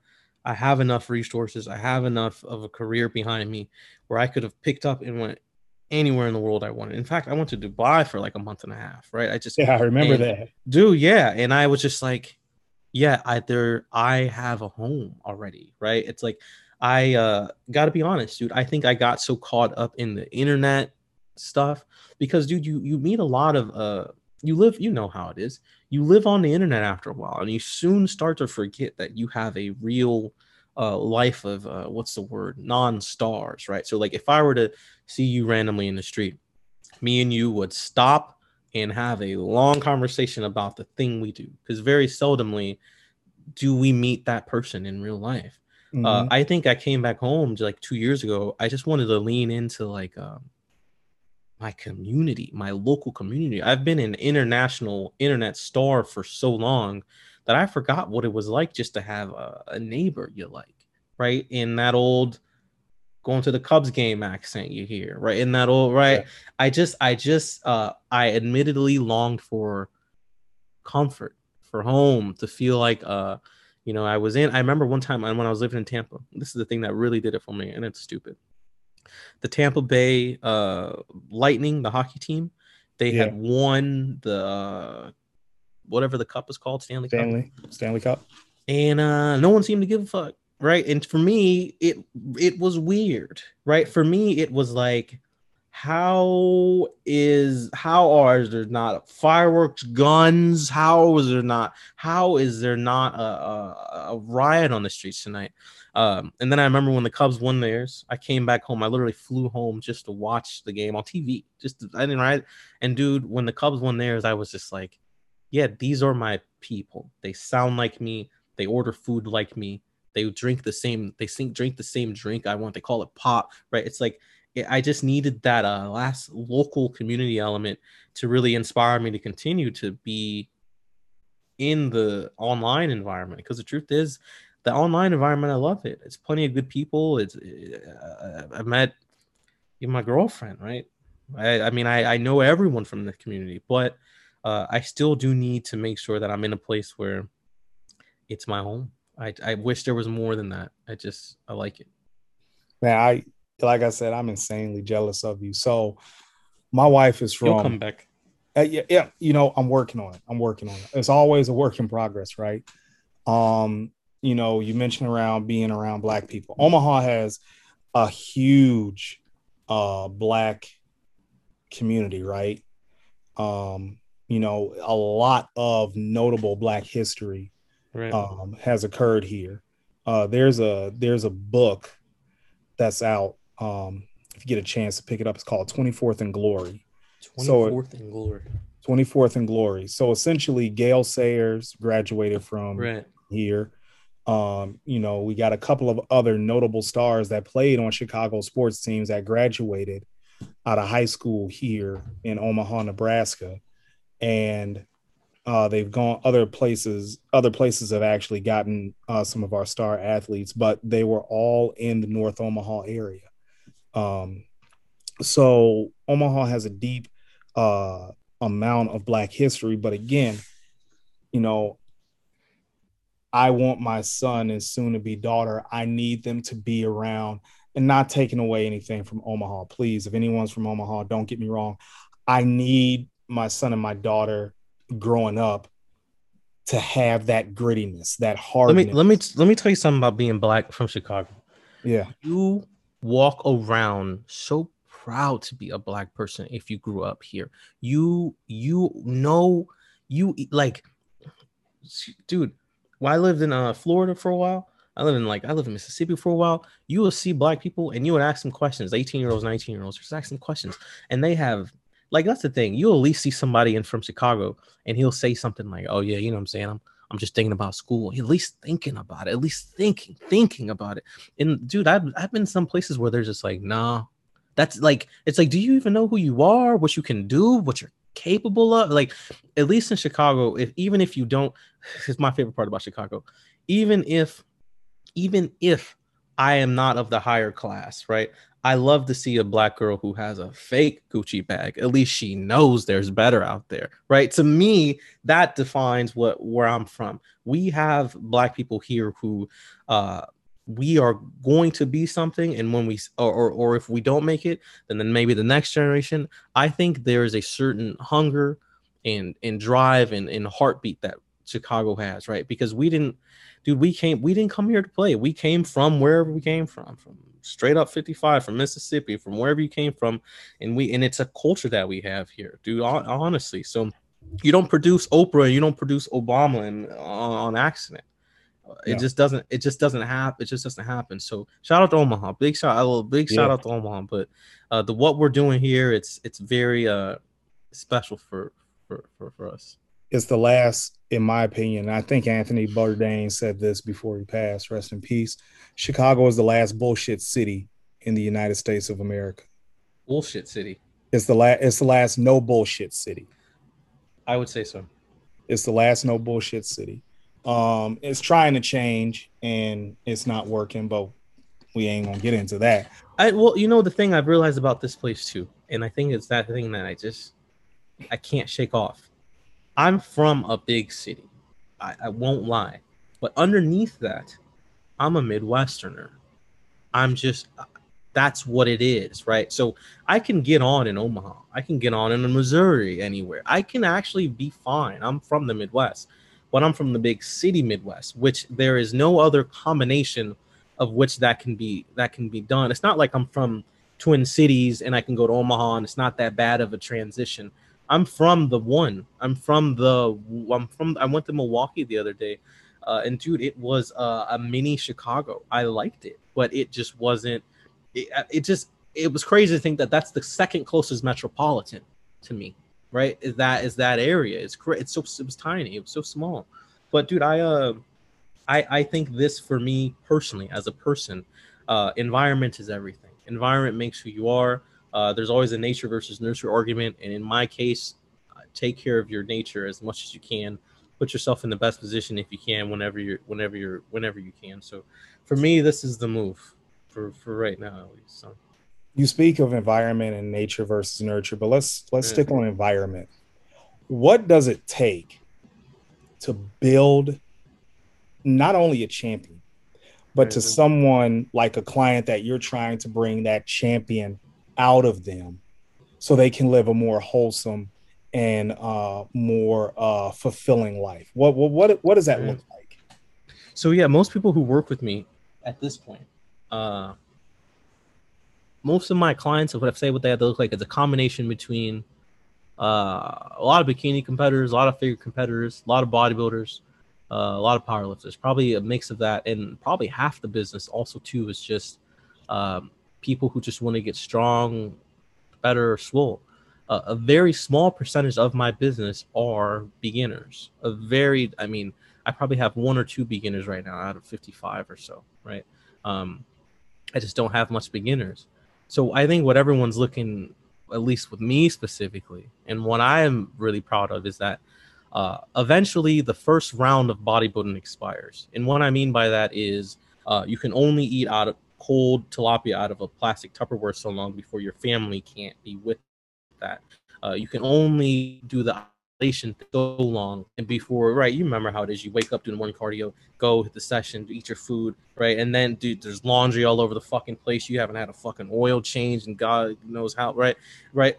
Speaker 2: I have enough resources. I have enough of a career behind me where I could have picked up and went anywhere in the world I wanted. In fact, I went to Dubai for like a month and a half, right? I just
Speaker 1: yeah, I remember that.
Speaker 2: Dude, yeah, and I was just like, yeah, either I have a home already, right? It's like I uh got to be honest, dude. I think I got so caught up in the internet stuff because dude, you you meet a lot of uh you live you know how it is. You live on the internet after a while and you soon start to forget that you have a real uh, life of uh, what's the word non-stars right so like if i were to see you randomly in the street me and you would stop and have a long conversation about the thing we do because very seldomly do we meet that person in real life uh, mm-hmm. uh, i think i came back home like two years ago i just wanted to lean into like um, my community my local community i've been an international internet star for so long that I forgot what it was like just to have a, a neighbor you like, right? In that old going to the Cubs game accent you hear, right? In that old right. Yeah. I just I just uh I admittedly longed for comfort, for home, to feel like uh you know, I was in I remember one time when I was living in Tampa. This is the thing that really did it for me, and it's stupid. The Tampa Bay uh Lightning, the hockey team, they yeah. had won the uh, whatever the cup is called, Stanley
Speaker 1: Cup. Stanley Stanley Cup.
Speaker 2: And uh, no one seemed to give a fuck, right? And for me, it it was weird, right? For me, it was like, how is how are there not fireworks, guns? How is there not? How is there not a, a, a riot on the streets tonight? Um, and then I remember when the Cubs won theirs, I came back home. I literally flew home just to watch the game on TV. Just to, I didn't ride. And dude, when the Cubs won theirs, I was just like, yeah, these are my people. They sound like me. They order food like me. They drink the same. They drink the same drink I want. They call it pop, right? It's like I just needed that uh, last local community element to really inspire me to continue to be in the online environment. Because the truth is, the online environment, I love it. It's plenty of good people. It's uh, I met my girlfriend, right? I, I mean, I, I know everyone from the community, but uh, I still do need to make sure that I'm in a place where it's my home. I, I wish there was more than that. I just I like it.
Speaker 1: Man, I like I said, I'm insanely jealous of you. So my wife is from
Speaker 2: You'll come back.
Speaker 1: Uh, yeah, yeah, you know, I'm working on it. I'm working on it. It's always a work in progress, right? Um, you know, you mentioned around being around black people. Omaha has a huge uh black community, right? Um, you know, a lot of notable Black history right. um, has occurred here. Uh, there's a there's a book that's out. Um, if you get a chance to pick it up, it's called 24th and Glory.
Speaker 2: 24th so, and Glory.
Speaker 1: 24th and Glory. So essentially, Gale Sayers graduated from
Speaker 2: right.
Speaker 1: here. Um, you know, we got a couple of other notable stars that played on Chicago sports teams that graduated out of high school here in Omaha, Nebraska. And uh, they've gone other places. Other places have actually gotten uh, some of our star athletes, but they were all in the North Omaha area. Um, so Omaha has a deep uh, amount of Black history, but again, you know, I want my son and soon to be daughter. I need them to be around and not taking away anything from Omaha. Please, if anyone's from Omaha, don't get me wrong. I need my son and my daughter growing up to have that grittiness, that hard.
Speaker 2: Let me let me let me tell you something about being black from Chicago.
Speaker 1: Yeah,
Speaker 2: you walk around so proud to be a black person if you grew up here. You you know you like, dude. When I lived in uh Florida for a while, I live in like I live in Mississippi for a while. You will see black people and you would ask them questions, 18 year olds, 19 year olds, just ask them questions, and they have like that's the thing. You'll at least see somebody in from Chicago and he'll say something like, Oh yeah, you know what I'm saying? I'm I'm just thinking about school. At least thinking about it, at least thinking, thinking about it. And dude, I've I've been some places where they're just like, nah. That's like it's like, do you even know who you are, what you can do, what you're capable of? Like, at least in Chicago, if even if you don't, it's my favorite part about Chicago. Even if, even if I am not of the higher class, right? I love to see a black girl who has a fake Gucci bag. At least she knows there's better out there, right? To me, that defines what where I'm from. We have black people here who uh we are going to be something and when we or, or, or if we don't make it then then maybe the next generation i think there is a certain hunger and and drive and, and heartbeat that chicago has right because we didn't dude we came we didn't come here to play we came from wherever we came from from straight up 55 from Mississippi, from wherever you came from. And we and it's a culture that we have here, dude. Honestly. So you don't produce Oprah, and you don't produce Obama and, on, on accident. It yeah. just doesn't. It just doesn't happen. It just doesn't happen. So shout out to Omaha. Big shout. A little big yeah. shout out to Omaha. But uh, the what we're doing here, it's it's very uh special for for for, for us.
Speaker 1: It's the last, in my opinion. I think Anthony Bourdain said this before he passed. Rest in peace. Chicago is the last bullshit city in the United States of America.
Speaker 2: Bullshit city.
Speaker 1: It's the last. It's the last no bullshit city.
Speaker 2: I would say so.
Speaker 1: It's the last no bullshit city. Um, it's trying to change and it's not working, but we ain't gonna get into that.
Speaker 2: I well, you know the thing I've realized about this place too, and I think it's that thing that I just I can't shake off. I'm from a big city. I, I won't lie, but underneath that, I'm a Midwesterner. I'm just that's what it is, right? So I can get on in Omaha. I can get on in Missouri, anywhere. I can actually be fine. I'm from the Midwest, but I'm from the big city Midwest, which there is no other combination of which that can be that can be done. It's not like I'm from Twin Cities and I can go to Omaha and it's not that bad of a transition. I'm from the one. I'm from the I'm from I went to Milwaukee the other day uh, and dude, it was uh, a mini Chicago. I liked it, but it just wasn't. It, uh, it just it was crazy to think that that's the second closest metropolitan to me. Right? Is that is that area? It's great. It's so it was tiny. It was so small. But dude, I uh, I I think this for me personally as a person, uh, environment is everything. Environment makes who you are. Uh, there's always a nature versus nurture argument, and in my case, uh, take care of your nature as much as you can put yourself in the best position if you can whenever you're whenever you're whenever you can. So for me, this is the move for for right now at least. So
Speaker 1: you speak of environment and nature versus nurture, but let's let's yeah. stick on environment. What does it take to build not only a champion, but to someone like a client that you're trying to bring that champion out of them so they can live a more wholesome and uh, more uh, fulfilling life? What, what what what does that look like?
Speaker 2: So yeah, most people who work with me at this point, uh, most of my clients, what I say what they have to look like is a combination between uh, a lot of bikini competitors, a lot of figure competitors, a lot of bodybuilders, uh, a lot of powerlifters. Probably a mix of that, and probably half the business also too is just um, people who just want to get strong, better, swole. uh, a very small percentage of my business are beginners. A very, I mean, I probably have one or two beginners right now out of 55 or so, right? Um, I just don't have much beginners. So I think what everyone's looking, at least with me specifically, and what I am really proud of is that uh, eventually the first round of bodybuilding expires. And what I mean by that is uh, you can only eat out of cold tilapia out of a plastic Tupperware so long before your family can't be with that. Uh, you can only do the isolation so long. And before right you remember how it is. You wake up doing morning cardio go hit the session eat your food right? And then dude there's laundry all over the fucking place. You haven't had a fucking oil change and god knows how right? Right?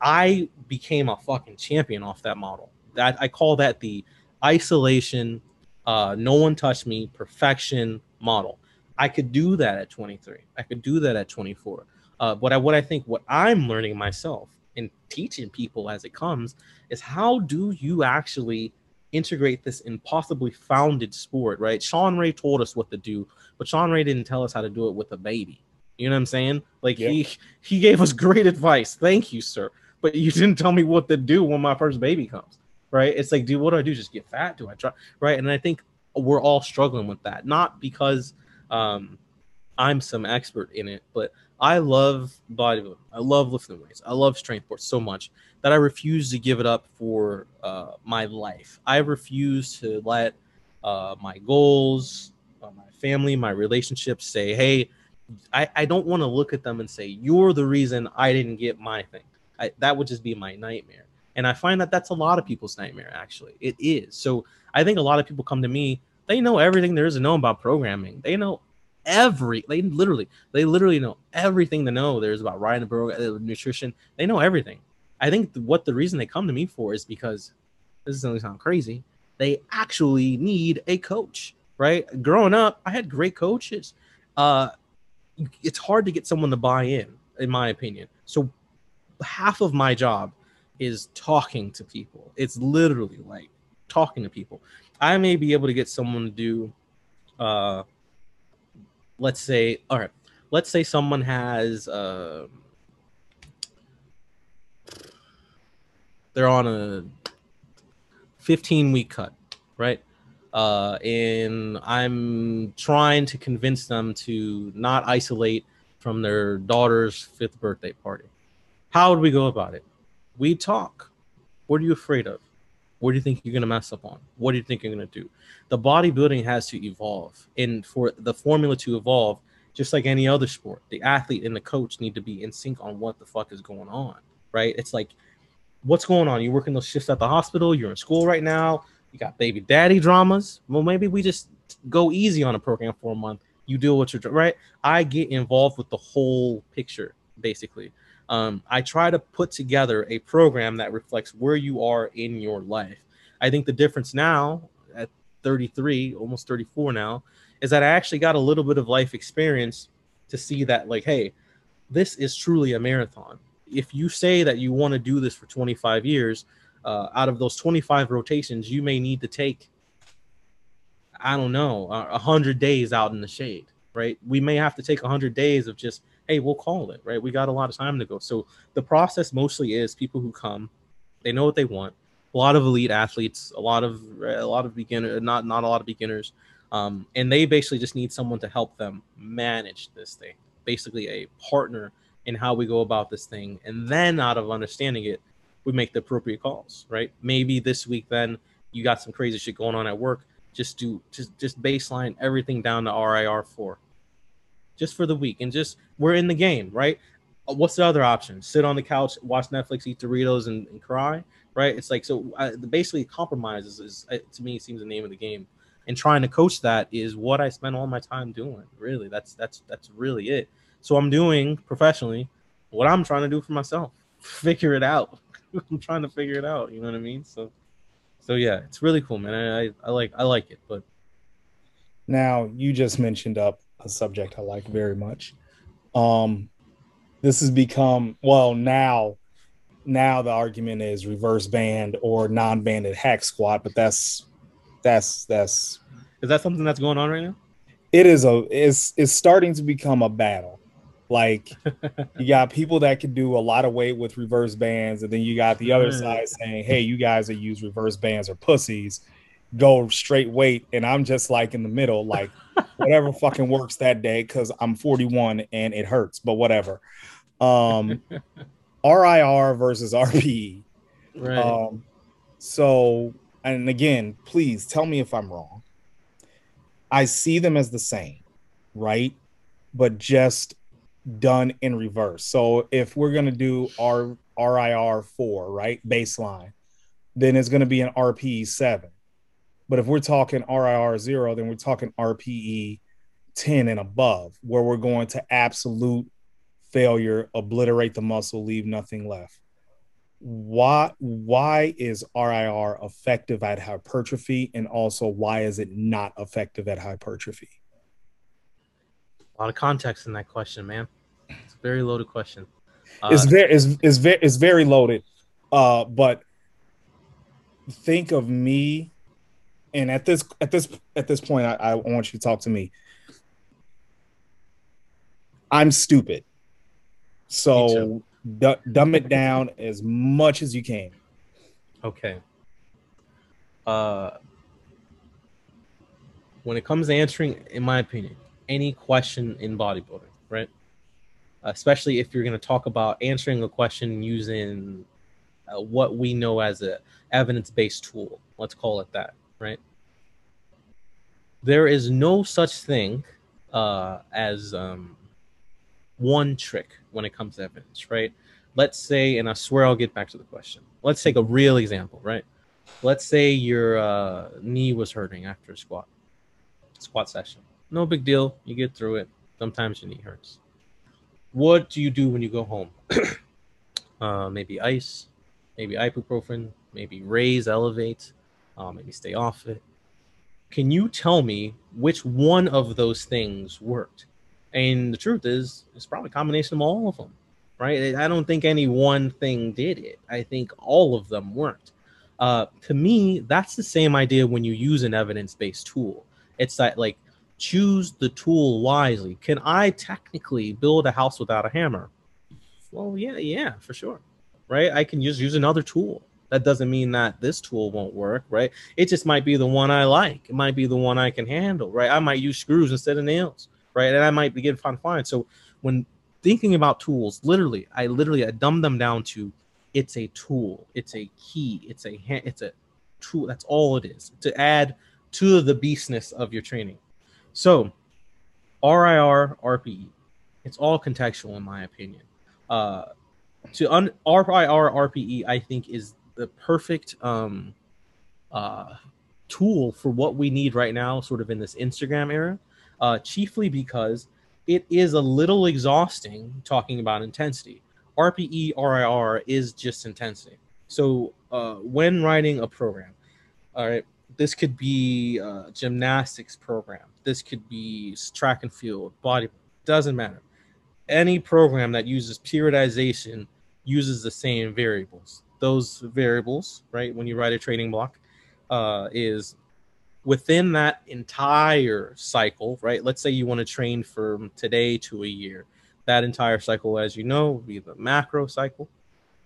Speaker 2: I became a fucking champion off that model. That i call that the isolation uh no one touched me perfection model i could do that at 23 i could do that at 24 uh, but I, what i think what i'm learning myself and teaching people as it comes is how do you actually integrate this impossibly founded sport, right? Shawn Ray told us what to do, but Shawn Ray didn't tell us how to do it with a baby. You know what I'm saying? Like yeah. he he gave us great advice. Thank you, sir. But you didn't tell me what to do when my first baby comes. Right? It's like, dude, what do I do? Just get fat? Do I try? Right? And I think we're all struggling with that. Not because um I'm some expert in it, but I love bodybuilding. I love lifting weights. I love strength sports so much that I refuse to give it up for uh, my life. I refuse to let uh, my goals, uh, my family, my relationships say, hey, I, I don't want to look at them and say, you're the reason I didn't get my thing. I, that would just be my nightmare. And I find that that's a lot of people's nightmare, actually. It is. So I think a lot of people come to me, they know everything there is to know about programming. They know every they literally they literally know everything to know there's about a program uh, nutrition. They know everything. I think what the reason they come to me for is because this is going to sound crazy they actually need a coach right? Growing up i had great coaches. Uh it's hard to get someone to buy in in my opinion. So half of my job is talking to people. It's literally like talking to people i may be able to get someone to do uh let's say, all right, let's say someone has, uh, they're on a 15 week cut, right? Uh, and I'm trying to convince them to not isolate from their daughter's fifth birthday party. How would we go about it? We talk. What are you afraid of? What do you think you're going to mess up on? What do you think you're going to do? The bodybuilding has to evolve. And for the formula to evolve, just like any other sport, the athlete and the coach need to be in sync on what the fuck is going on, right? It's like, what's going on? You're working those shifts at the hospital? You're in school right now. You got baby daddy dramas. Well, maybe we just go easy on a program for a month. You deal with your right. I get involved with the whole picture, basically um, I try to put together a program that reflects where you are in your life. I think the difference now at 33, almost 34 now, is that I actually got a little bit of life experience to see that, like, hey, this is truly a marathon. If you say that you want to do this for 25 years, uh, out of those 25 rotations, you may need to take, I don't know, a hundred days out in the shade, right? We may have to take a hundred days of just hey, we'll call it, right? We got a lot of time to go. So the process mostly is people who come, they know what they want. A lot of elite athletes, a lot of a lot of beginner, not not a lot of beginners, um, and they basically just need someone to help them manage this thing. Basically, a partner in how we go about this thing, and then out of understanding it, we make the appropriate calls. Right? Maybe this week, then you got some crazy shit going on at work. Just do just just baseline everything down to RIR four just for the week and just we're in the game, right? Uh, what's the other option? Sit on the couch, watch Netflix, eat Doritos, and, and cry, right? It's like so. Basically, compromises is, uh, to me seems the name of the game, and trying to coach that is what I spend all my time doing. Really, that's that's that's really it. So I'm doing professionally what I'm trying to do for myself. Figure it out. I'm trying to figure it out. You know what I mean? So, so yeah, it's really cool, man. I I, I like I like it, but
Speaker 1: now you just mentioned up a subject I like very much. Um, this has become well now. Now the argument is reverse band or non-banded hack squat, but that's that's that's.
Speaker 2: Is that something that's going on right now?
Speaker 1: It is a it's it's starting to become a battle. Like you got people that can do a lot of weight with reverse bands, and then you got the other side saying, "Hey, you guys that use reverse bands are pussies." Go straight weight, and I'm just like in the middle, like whatever fucking works that day because I'm 41 and it hurts, but whatever. Um, RIR versus RPE.
Speaker 2: Right.
Speaker 1: Um, so, and again, please tell me if I'm wrong. I see them as the same, right? But just done in reverse. So if we're gonna do our RIR four, right, baseline, then it's gonna be an RPE seven. But if we're talking RIR zero, then we're talking RPE 10 and above, where we're going to absolute failure, obliterate the muscle, leave nothing left. Why why is RIR effective at hypertrophy and also why is it not effective at hypertrophy?
Speaker 2: A lot of context in that question, man. It's a very loaded question.
Speaker 1: Uh, it's very it's, it's very it's very loaded. Uh, but think of me and at this at this at this point I, I want you to talk to me. I'm stupid. So d- dumb it down as much as you can.
Speaker 2: Okay. Uh when it comes to answering in my opinion any question in bodybuilding right? Especially if you're going to talk about answering a question using uh, what we know as a evidence-based tool. Let's call it that right? There is no such thing uh, as um, one trick when it comes to evidence, right? Let's say, and I swear I'll get back to the question. Let's take a real example, right? Let's say your uh, knee was hurting after a squat, squat session. No big deal. You get through it. Sometimes your knee hurts. What do you do when you go home? uh, maybe ice, maybe ibuprofen, maybe raise, elevate, uh, maybe stay off it. Can you tell me which one of those things worked? And the truth is, it's probably a combination of all of them, right? I don't think any one thing did it. I think all of them worked. Uh, to me, that's the same idea when you use an evidence based tool. It's that, like, choose the tool wisely. Can I technically build a house without a hammer? Well, yeah, yeah, for sure. Right? I can just use another tool that doesn't mean that this tool won't work, right? It just might be the one I like. It might be the one I can handle, right? I might use screws instead of nails, right? And I might begin fine fine. So when thinking about tools, literally, I literally I dumb them down to it's a tool, it's a key, it's a hand, it's a tool. That's all it is to add to the beastness of your training. So RIR, RPE, it's all contextual in my opinion. Uh, to un- RIR, RPE, I think is the perfect um, uh, tool for what we need right now, sort of in this Instagram era, uh, chiefly because it is a little exhausting talking about intensity. RPE, RIR is just intensity. So uh, when writing a program, all right, this could be a gymnastics program, this could be track and field, body, doesn't matter. Any program that uses periodization uses the same variables those variables, right, when you write a training block, uh, is within that entire cycle, right? Let's say you want to train from today to a year. That entire cycle, as you know, will be the macro cycle,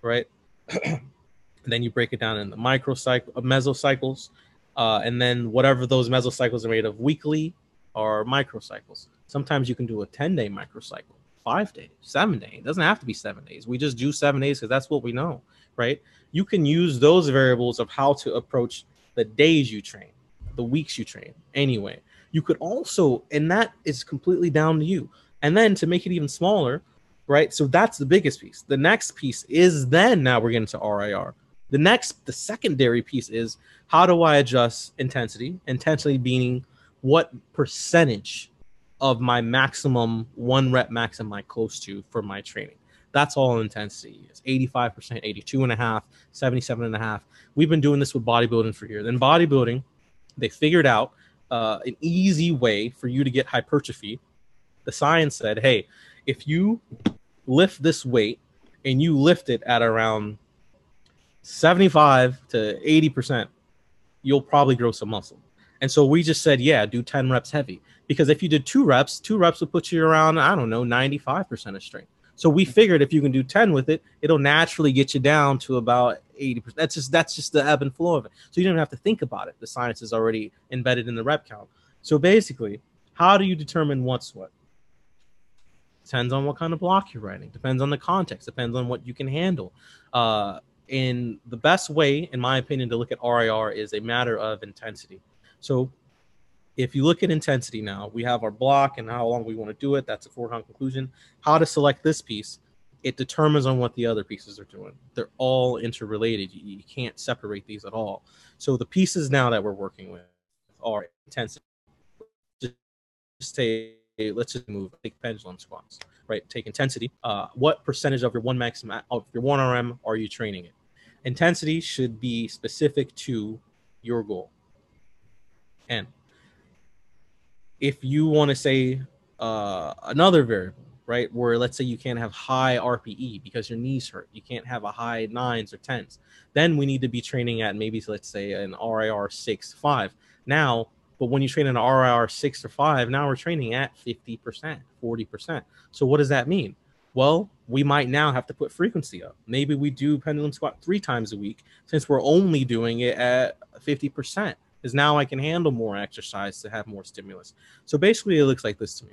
Speaker 2: right? then you break it down in the micro cycle, uh, mesocycles, uh, and then whatever those mesocycles are made of weekly or microcycles. Sometimes you can do a 10 day microcycle, five days, seven days. It doesn't have to be seven days. We just do seven days because that's what we know right? You can use those variables of how to approach the days you train, the weeks you train anyway. You could also, and that is completely down to you. And then to make it even smaller, right? So that's the biggest piece. The next piece is then now we're getting to RIR. The next, the secondary piece is how do I adjust intensity? Intensity being what percentage of my maximum one rep max am I close to for my training? That's all intensity is 85%, 82 and a half, 77 and a half. We've been doing this with bodybuilding for years. In bodybuilding, they figured out uh, an easy way for you to get hypertrophy. The science said, hey, if you lift this weight and you lift it at around 75 to 80%, you'll probably grow some muscle. And so we just said, yeah, do 10 reps heavy. Because if you did two reps, two reps would put you around, I don't know, 95% of strength. So we figured if you can do 10 with it, it'll naturally get you down to about 80%. That's just that's just the ebb and flow of it. So you don't have to think about it. The science is already embedded in the rep count. So basically, how do you determine what's what? Depends on what kind of block you're writing. Depends on the context. Depends on what you can handle. Uh, in the best way, in my opinion, to look at RIR is a matter of intensity. So if you look at intensity now, we have our block and how long we want to do it. That's a foregone conclusion. How to select this piece, it determines on what the other pieces are doing. They're all interrelated. You, you can't separate these at all. So the pieces now that we're working with are intensity. Just take, let's just move, take pendulum squats, right? Take intensity. Uh, what percentage of your one max of your one RM are you training it? Intensity should be specific to your goal. And if you want to say uh, another variable, right, where let's say you can't have high RPE because your knees hurt, you can't have a high nines or tens, then we need to be training at maybe let's say an RIR six five. Now, but when you train an RIR six or five, now we're training at 50%, 40%. So what does that mean? Well, we might now have to put frequency up. Maybe we do pendulum squat three times a week since we're only doing it at 50% because now I can handle more exercise to have more stimulus. So basically, it looks like this to me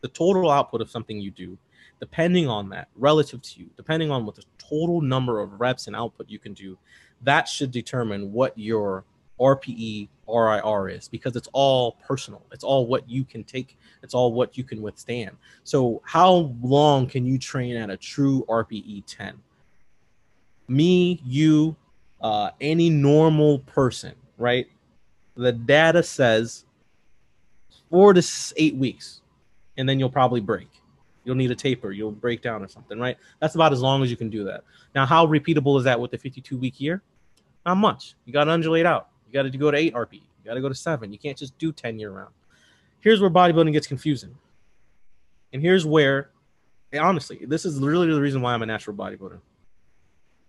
Speaker 2: the total output of something you do, depending on that, relative to you, depending on what the total number of reps and output you can do, that should determine what your RPE RIR is because it's all personal. It's all what you can take. It's all what you can withstand. So, how long can you train at a true RPE 10? Me, you, uh, any normal person, right? The data says four to eight weeks, and then you'll probably break. You'll need a taper. You'll break down or something, right? That's about as long as you can do that. Now, how repeatable is that with the 52 week year? Not much. You got to undulate out. You got to go to eight RP. You got to go to seven. You can't just do 10 year round. Here's where bodybuilding gets confusing. And here's where, honestly, this is really the reason why I'm a natural bodybuilder.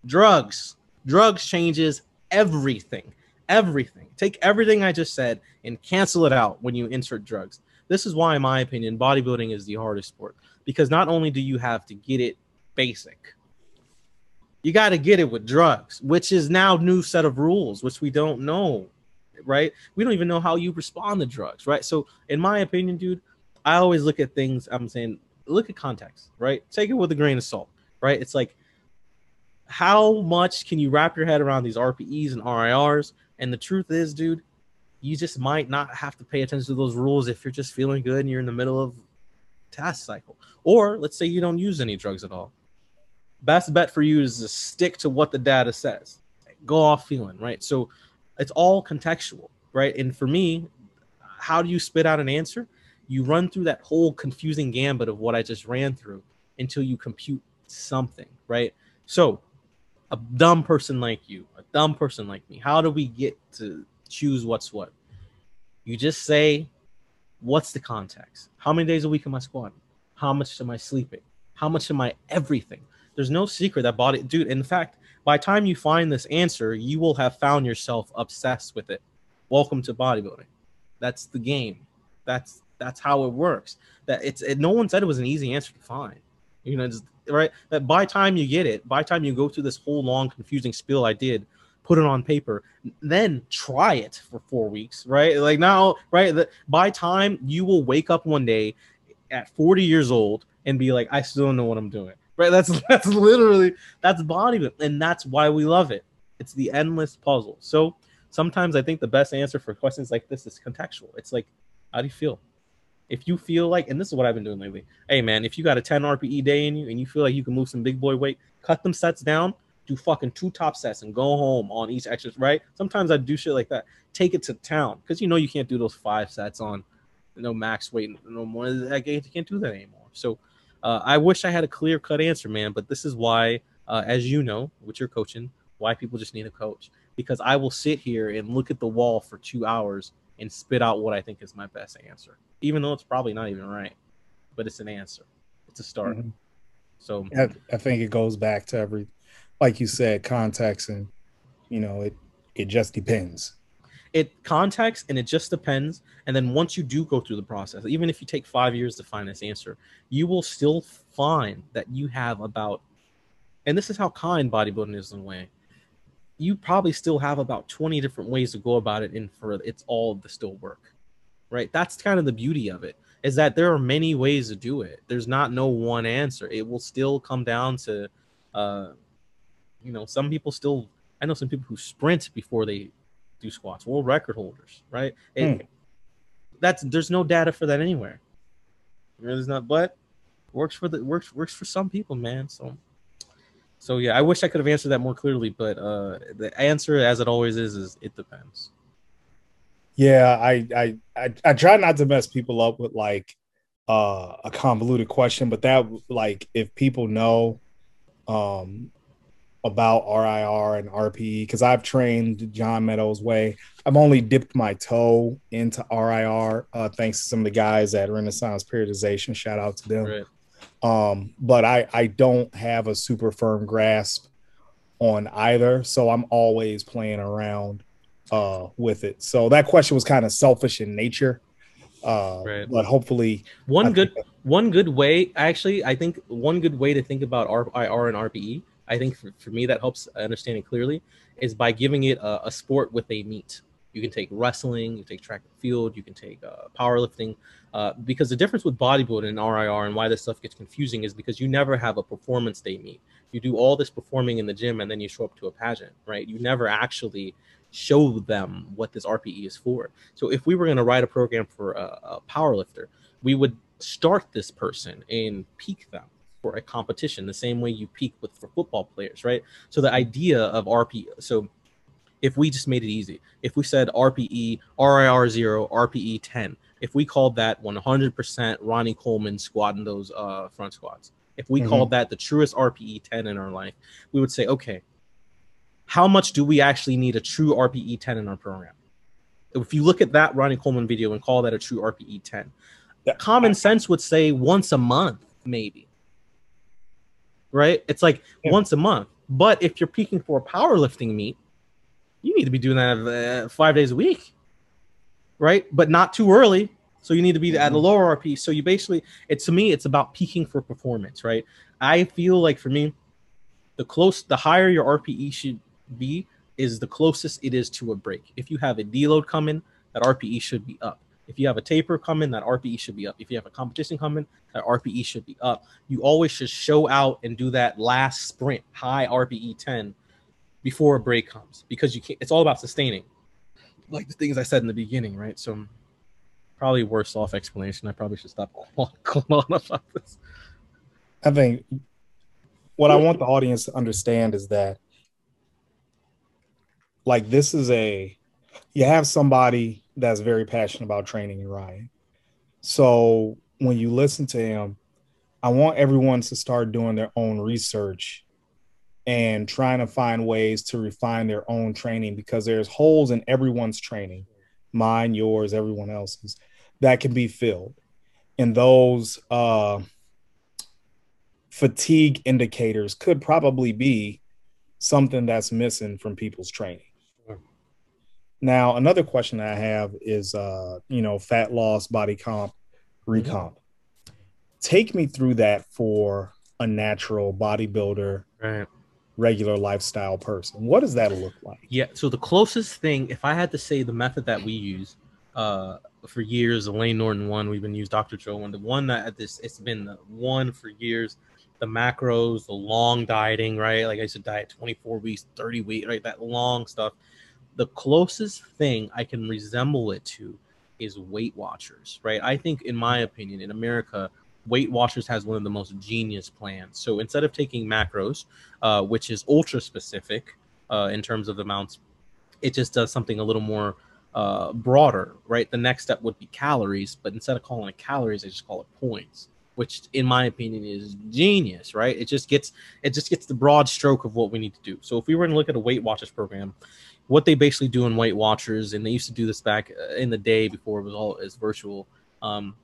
Speaker 2: Drugs. Drugs changes everything everything. Take everything I just said and cancel it out when you insert drugs. This is why, in my opinion, bodybuilding is the hardest sport because not only do you have to get it basic, you got to get it with drugs, which is now new set of rules, which we don't know, right? We don't even know how you respond to drugs, right? So, in my opinion, dude, I always look at things. I'm saying, look at context, right? Take it with a grain of salt, right? It's like, how much can you wrap your head around these RPEs and RIRs? And the truth is, dude, you just might not have to pay attention to those rules if you're just feeling good and you're in the middle of task cycle. Or let's say you don't use any drugs at all. Best bet for you is to stick to what the data says. Go off feeling, right? So it's all contextual, right? And for me, how do you spit out an answer? You run through that whole confusing gambit of what I just ran through until you compute something, right? So a dumb person like you, dumb person like me, how do we get to choose what's what? You just say, what's the context? How many days a week am I squatting? How much am I sleeping? How much am I everything? There's no secret that body, dude. In fact, by time you find this answer, you will have found yourself obsessed with it. Welcome to bodybuilding. That's the game. That's that's how it works. That it's it, no one said it was an easy answer to find. You know, just right? That by time you get it, by time you go through this whole long confusing spiel I did, put it on paper, then try it for four weeks, right? Like now, right? That by time you will wake up one day at 40 years old and be like, I still don't know what I'm doing. Right? That's that's literally that's bodybuilding, and that's why we love it. It's the endless puzzle. So sometimes I think the best answer for questions like this is contextual. It's like, how do you feel? if you feel like, and this is what I've been doing lately. Hey man, if you got a 10 RPE day in you and you feel like you can move some big boy weight, cut them sets down, do fucking two top sets and go home on each exercise, right? Sometimes I do shit like that. Take it to town because you know you can't do those five sets on you know max weight no more. That you can't do that anymore. So uh, I wish I had a clear cut answer, man. But this is why, uh, as you know, with your coaching, why people just need a coach because I will sit here and look at the wall for two hours and spit out what I think is my best answer even though it's probably not even right, but it's an answer. It's a start. Mm-hmm. So
Speaker 1: I, I think it goes back to every, like you said, context, and you know, it it just depends.
Speaker 2: it context and it just depends. And then once you do go through the process, even if you take five years to find this answer, you will still find that you have about, and this is how kind bodybuilding is in a way. You probably still have about 20 different ways to go about it, and for it's all to still work, right? That's kind of the beauty of it is that there are many ways to do it. There's not no one answer. It will still come down to, uh, you know, some people still. I know some people who sprint before they do squats, world record holders, right? Hmm. That's there's no data for that anywhere. There's not, but works for the works works for some people, man. So, so yeah, I wish I could have answered that more clearly, but uh, the answer, as it always is, is it depends.
Speaker 1: Yeah, I I I, I try not to mess people up with like uh, a convoluted question, but that like if people know um about RIR and RPE because I've trained John Meadows way. I've only dipped my toe into RIR uh, thanks to some of the guys at Renaissance Periodization. Shout out to them. Right. Um, but I I don't have a super firm grasp on either, so I'm always playing around uh, with it. So that question was kind of selfish in nature. Uh, right. but hopefully
Speaker 2: one I good one good way actually I think one good way to think about RIR and RPE I think for, for me that helps understand it clearly is by giving it a, a, sport with a meet. You can take wrestling, you take track and field, you can take uh, powerlifting, uh, because the difference with bodybuilding and RIR and why this stuff gets confusing is because you never have a performance day meet. You do all this performing in the gym and then you show up to a pageant, right? You never actually show them what this RPE is for. So if we were going to write a program for a, a powerlifter, we would start this person and peak them for a competition the same way you peak with for football players right? So the idea of rp so if we just made it easy if we said rpe rir 0 rpe 10 if we called that 100% ronnie coleman squatting those uh, front squats if we mm-hmm. called that the truest rpe 10 in our life we would say okay how much do we actually need a true rpe 10 in our program? If you look at that ronnie coleman video and call that a true rpe 10 common sense would say once a month maybe right? It's like yeah. once a month. But if you're peaking for a powerlifting meet, you need to be doing that uh, five days a week, right? But not too early. So you need to be at a mm-hmm. lower RP. So you basically, it's to me, it's about peaking for performance, right? I feel like for me, the close, the higher your RPE should be, is the closest it is to a break. If you have a deload coming, that RPE should be up. If you have a taper coming, that RPE should be up. If you have a competition coming, that RPE should be up. You always should show out and do that last sprint, high RPE 10 before a break comes because you can't, it's all about sustaining. Like the things I said in the beginning, right? So probably worse off explanation. I probably should stop going on about this.
Speaker 1: I think what I want the audience to understand is that like this is a you have somebody that's very passionate about training and riding. So when you listen to him, I want everyone to start doing their own research and trying to find ways to refine their own training because there's holes in everyone's training, mine, yours, everyone else's, that can be filled. And those uh, fatigue indicators could probably be something that's missing from people's training. Now, another question I have is, uh, you know, fat loss, body comp, mm-hmm. recomp. Take me through that for a natural bodybuilder,
Speaker 2: right.
Speaker 1: regular lifestyle person. What does that look like?
Speaker 2: Yeah. So the closest thing, if I had to say the method that we use uh, for years, the Layne Norton one, we've been used Dr. Joe one, the one that at this, it's been the one for years. The macros, the long dieting, right? Like I said, diet 24 weeks, 30 weeks, right? That long stuff the closest thing I can resemble it to is Weight Watchers, right? I think, in my opinion, in America, Weight Watchers has one of the most genius plans. So instead of taking macros, uh, which is ultra specific uh, in terms of the amounts, it just does something a little more uh, broader, right? The next step would be calories, but instead of calling it calories, they just call it points, which, in my opinion, is genius, right? It just gets it just gets the broad stroke of what we need to do. So if we were to look at a Weight Watchers program, what they basically do in Weight Watchers, and they used to do this back uh, in the day before it was all as virtual. Um,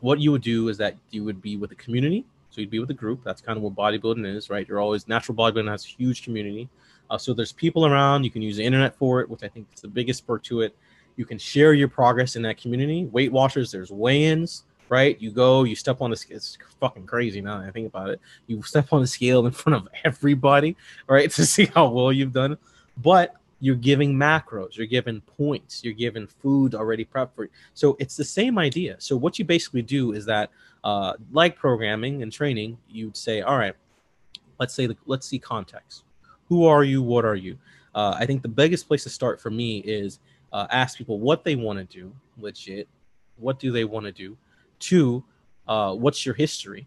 Speaker 2: what you would do is that you would be with a community. So you'd be with a group. That's kind of what bodybuilding is, right? You're always natural bodybuilding has a huge community. Uh, so there's people around. You can use the internet for it, which I think is the biggest perk to it. You can share your progress in that community. Weight Watchers, there's weigh-ins, right? You go, you step on scale. It's fucking crazy now I think about it. You step on the scale in front of everybody, right, to see how well you've done. But you're giving macros, you're giving points, you're giving food already prepped for you. So it's the same idea. So what you basically do is that, uh, like programming and training, you'd say, all right, let's say, let's see context. Who are you? What are you? Uh, I think the biggest place to start for me is uh, ask people what they want to do, legit. What do they want to do? Two, uh, what's your history?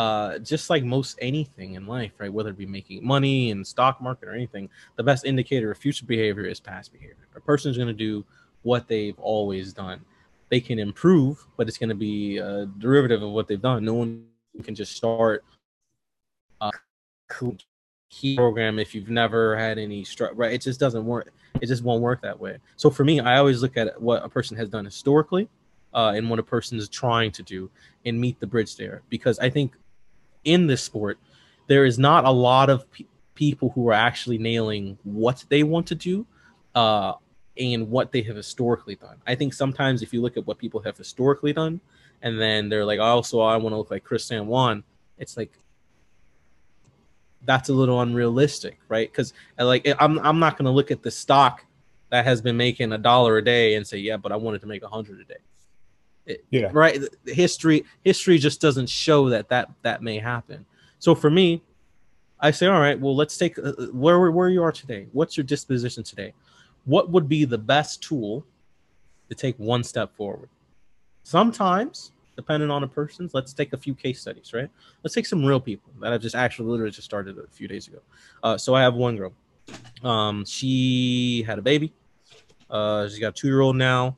Speaker 2: Uh, just like most anything in life, right? Whether it be making money in stock market or anything, the best indicator of future behavior is past behavior. A person is going to do what they've always done. They can improve, but it's going to be a derivative of what they've done. No one can just start a key program if you've never had any stru- right. It just doesn't work. It just won't work that way. So for me, I always look at what a person has done historically uh, and what a person is trying to do and meet the bridge there because I think in this sport, there is not a lot of pe- people who are actually nailing what they want to do uh, and what they have historically done. I think sometimes if you look at what people have historically done, and then they're like, "Oh, so I want to look like Chris San Juan," it's like that's a little unrealistic, right? Because like I'm I'm not going to look at the stock that has been making a dollar a day and say, "Yeah, but I wanted to make a hundred a day."
Speaker 1: Yeah.
Speaker 2: Right. History history just doesn't show that that that may happen. So for me, I say, all right, well, let's take uh, uh, where where you are today. What's your disposition today? What would be the best tool to take one step forward? Sometimes, depending on a person's, let's take a few case studies, right? Let's take some real people that I've just actually literally just started a few days ago. Uh, so I have one girl. Um, she had a baby. Uh, she's got a two year old now.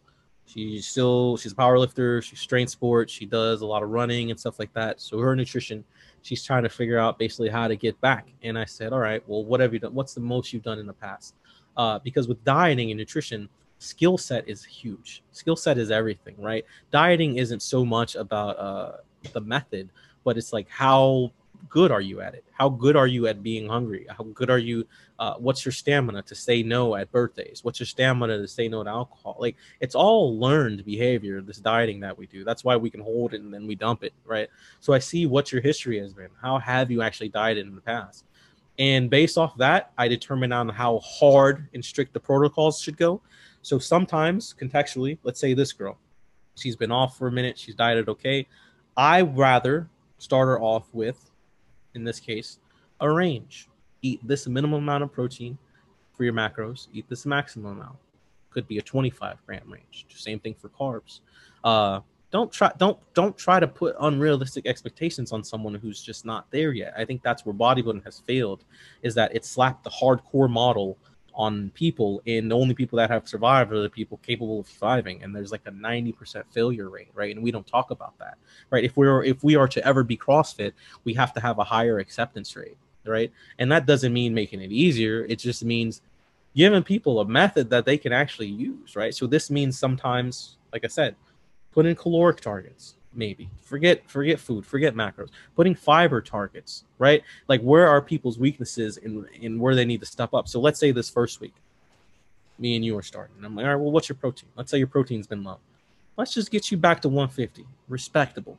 Speaker 2: She's still she's a power lifter. She's strength sport. She does a lot of running and stuff like that. So her nutrition, she's trying to figure out basically how to get back. And I said, all right, well, what have you done? What's the most you've done in the past? Uh, because with dieting and nutrition, skill set is huge. Skill set is everything, right? Dieting isn't so much about uh, the method, but it's like how good are you at it? How good are you at being hungry? How good are you? Uh, what's your stamina to say no at birthdays? What's your stamina to say no to alcohol? Like it's all learned behavior, this dieting that we do. That's why we can hold it and then we dump it, right? So I see what your history has been. How have you actually dieted in the past? And based off that, I determine on how hard and strict the protocols should go. So sometimes contextually, let's say this girl, she's been off for a minute, she's dieted okay. I rather start her off with in this case, a range. Eat this minimum amount of protein for your macros. Eat this maximum amount. Could be a 25 gram range. Same thing for carbs. Uh, don't try don't don't try to put unrealistic expectations on someone who's just not there yet. I think that's where bodybuilding has failed, is that it slapped the hardcore model on people and the only people that have survived are the people capable of surviving and there's like a 90% failure rate right? And we don't talk about that right? If we're if we are to ever be crossfit we have to have a higher acceptance rate right? And that doesn't mean making it easier. It just means giving people a method that they can actually use right? So this means sometimes like i said put in caloric targets maybe. Forget forget food forget macros. Putting fiber targets right? Like where are people's weaknesses and in where they need to step up? So let's say this first week me and you are starting. I'm like all right well what's your protein? Let's say your protein's been low. Let's just get you back to 150 respectable.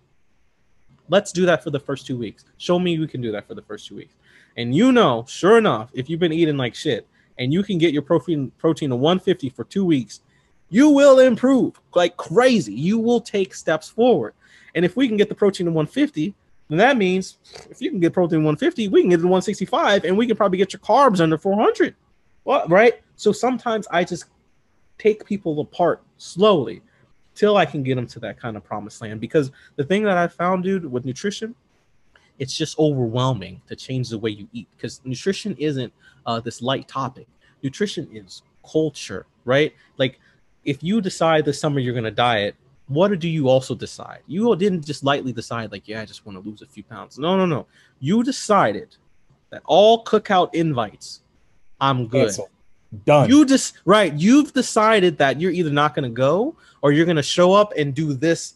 Speaker 2: Let's do that for the first two weeks. Show me you can do that for the first two weeks. And you know sure enough if you've been eating like shit and you can get your protein protein to 150 for two weeks you will improve like crazy. You will take steps forward and if we can get the protein to 150, then that means if you can get protein 150, we can get to 165, and we can probably get your carbs under 400. Well, right? So sometimes I just take people apart slowly till I can get them to that kind of promised land. Because the thing that I found, dude, with nutrition, it's just overwhelming to change the way you eat. Because nutrition isn't uh, this light topic. Nutrition is culture, right? Like if you decide this summer you're gonna diet, what do you also decide? You didn't just lightly decide, like, yeah, I just want to lose a few pounds. No, no, no. You decided that all cookout invites, I'm good. Cancel.
Speaker 1: Done.
Speaker 2: You just right. You've decided that you're either not going to go or you're going to show up and do this.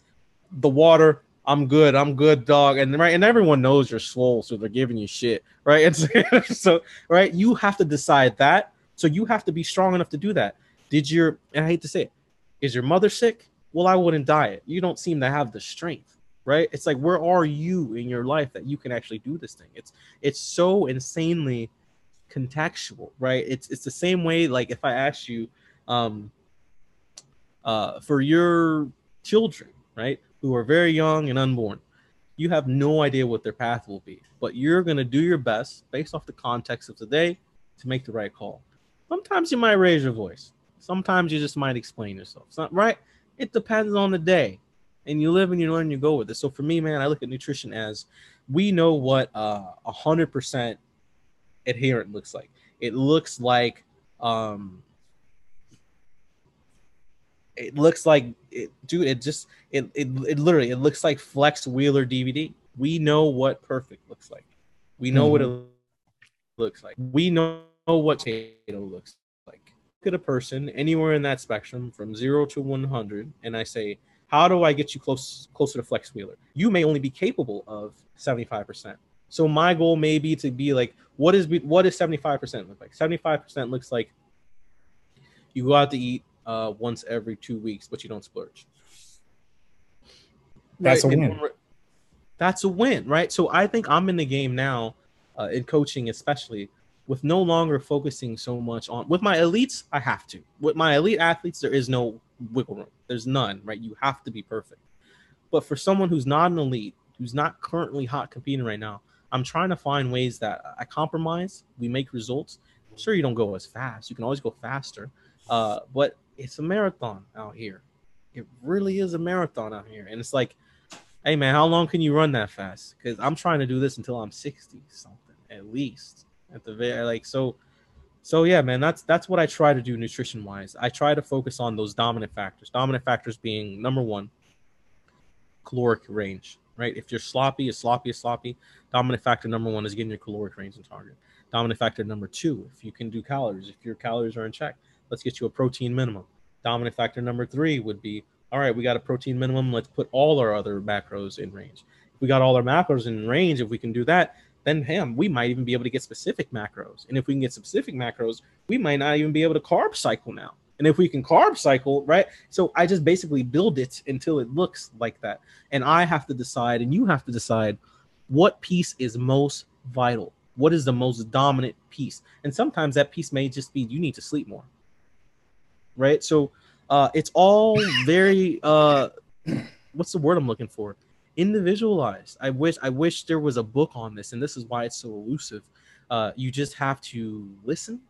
Speaker 2: The water. I'm good. I'm good, dog. And right, and everyone knows you're swole, so they're giving you shit, right? And so, so right, you have to decide that. So you have to be strong enough to do that Did your and I hate to say it, is your mother sick? Well, I wouldn't diet. You don't seem to have the strength, right? It's like where are you in your life that you can actually do this thing? It's it's so insanely contextual, right? It's it's the same way like if I ask you um uh for your children, right, who are very young and unborn, you have no idea what their path will be, but you're going to do your best based off the context of today to make the right call. Sometimes you might raise your voice. Sometimes you just might explain yourself. It's not right. It depends on the day. And you live and you learn, you go with it. So for me, man, I look at nutrition as we know what uh, a hundred percent adherent looks like. It looks like um it looks like it dude it just it, it it literally it looks like flex wheeler dvd we know what perfect looks like we know mm-hmm. what it looks like we know what potato looks like at a person anywhere in that spectrum from 0 to 100 and i say how do i get you close closer to flex wheeler you may only be capable of 75% so my goal may be to be like what is what does 75% look like 75% looks like you go out to eat uh, once every two weeks, but you don't splurge.
Speaker 1: That's right? a win.
Speaker 2: That's a win, right? So I think I'm in the game now, uh, in coaching especially, with no longer focusing so much on. With my elites, I have to. With my elite athletes, there is no wiggle room. There's none, right? You have to be perfect. But for someone who's not an elite, who's not currently hot competing right now, I'm trying to find ways that I compromise. We make results. Sure, you don't go as fast. You can always go faster. Uh, but it's a marathon out here. It really is a marathon out here. And it's like, hey man, how long can you run that fast? Because I'm trying to do this until I'm 60 something at least. At the very like so so yeah, man, that's that's what I try to do nutrition wise. I try to focus on those dominant factors. Dominant factors being number one, caloric range. Right? If you're sloppy, as sloppy as sloppy, dominant factor number one is getting your caloric range and target. Dominant factor number two, if you can do calories, if your calories are in check let's get you a protein minimum. Dominant factor number three would be all right, we got a protein minimum. Let's put all our other macros in range. If we got all our macros in range, if we can do that, then him, we might even be able to get specific macros. And if we can get specific macros, we might not even be able to carb cycle now. And if we can carb cycle, right? So I just basically build it until it looks like that. And I have to decide, and you have to decide what piece is most vital. What is the most dominant piece? And sometimes that piece may just be you need to sleep more right? So uh, it's all very uh, what's the word I'm looking for? Individualized. I wish I wish there was a book on this, and this is why it's so elusive. Uh, you just have to listen.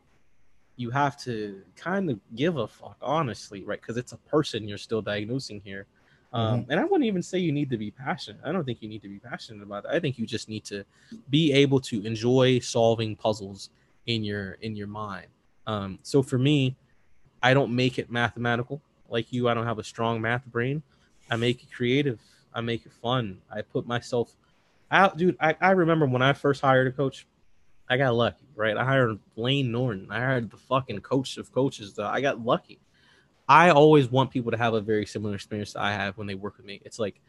Speaker 2: You have to kind of give a fuck, honestly, right? Because it's a person you're still diagnosing here. Um, mm-hmm. And I wouldn't even say you need to be passionate. I don't think you need to be passionate about that. I think you just need to be able to enjoy solving puzzles in your in your mind. Um, so for me, I don't make it mathematical like you. I don't have a strong math brain. I make it creative. I make it fun. I put myself out, dude. I, I remember when I first hired a coach, I got lucky, right? I hired Layne Norton. I hired the fucking coach of coaches. I got lucky. I always want people to have a very similar experience that I have when they work with me. It's like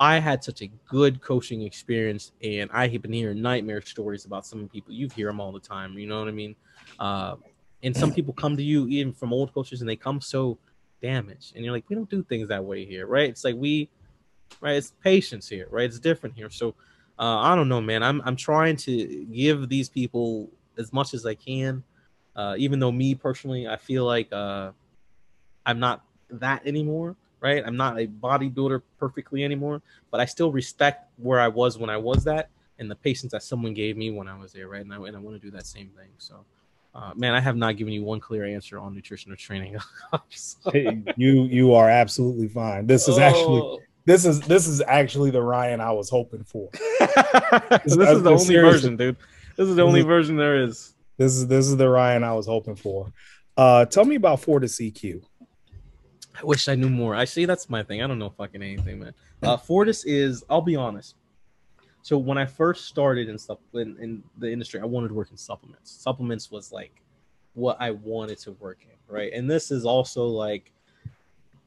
Speaker 2: I had such a good coaching experience, and I have been hearing nightmare stories about some people. You hear them all the time. You know what I mean? Uh, and some people come to you even from old coaches and they come so damaged. And you're like, we don't do things that way here, right? It's like we right, it's patience here, right? It's different here. So uh, I don't know, man. I'm I'm trying to give these people as much as I can. Uh, even though me personally, I feel like uh, I'm not that anymore, right? I'm not a bodybuilder perfectly anymore, but I still respect where I was when I was that and the patience that someone gave me when I was there, right? And I, and I want to do that same thing. So uh, man, I have not given you one clear answer on nutrition or training.
Speaker 1: hey, you you are absolutely fine. This is oh. actually this is this is actually the Ryan I was hoping for.
Speaker 2: this is the only seriously. version, dude. This is the only version there is.
Speaker 1: This is this is the Ryan I was hoping for. Uh, tell me about Fortis EQ.
Speaker 2: I wish I knew more. I see that's my thing. I don't know fucking anything, man. Uh, Fortis is. I'll be honest. So when I first started in stuff in, in the industry, I wanted to work in supplements. Supplements was like what I wanted to work in, right? And this is also like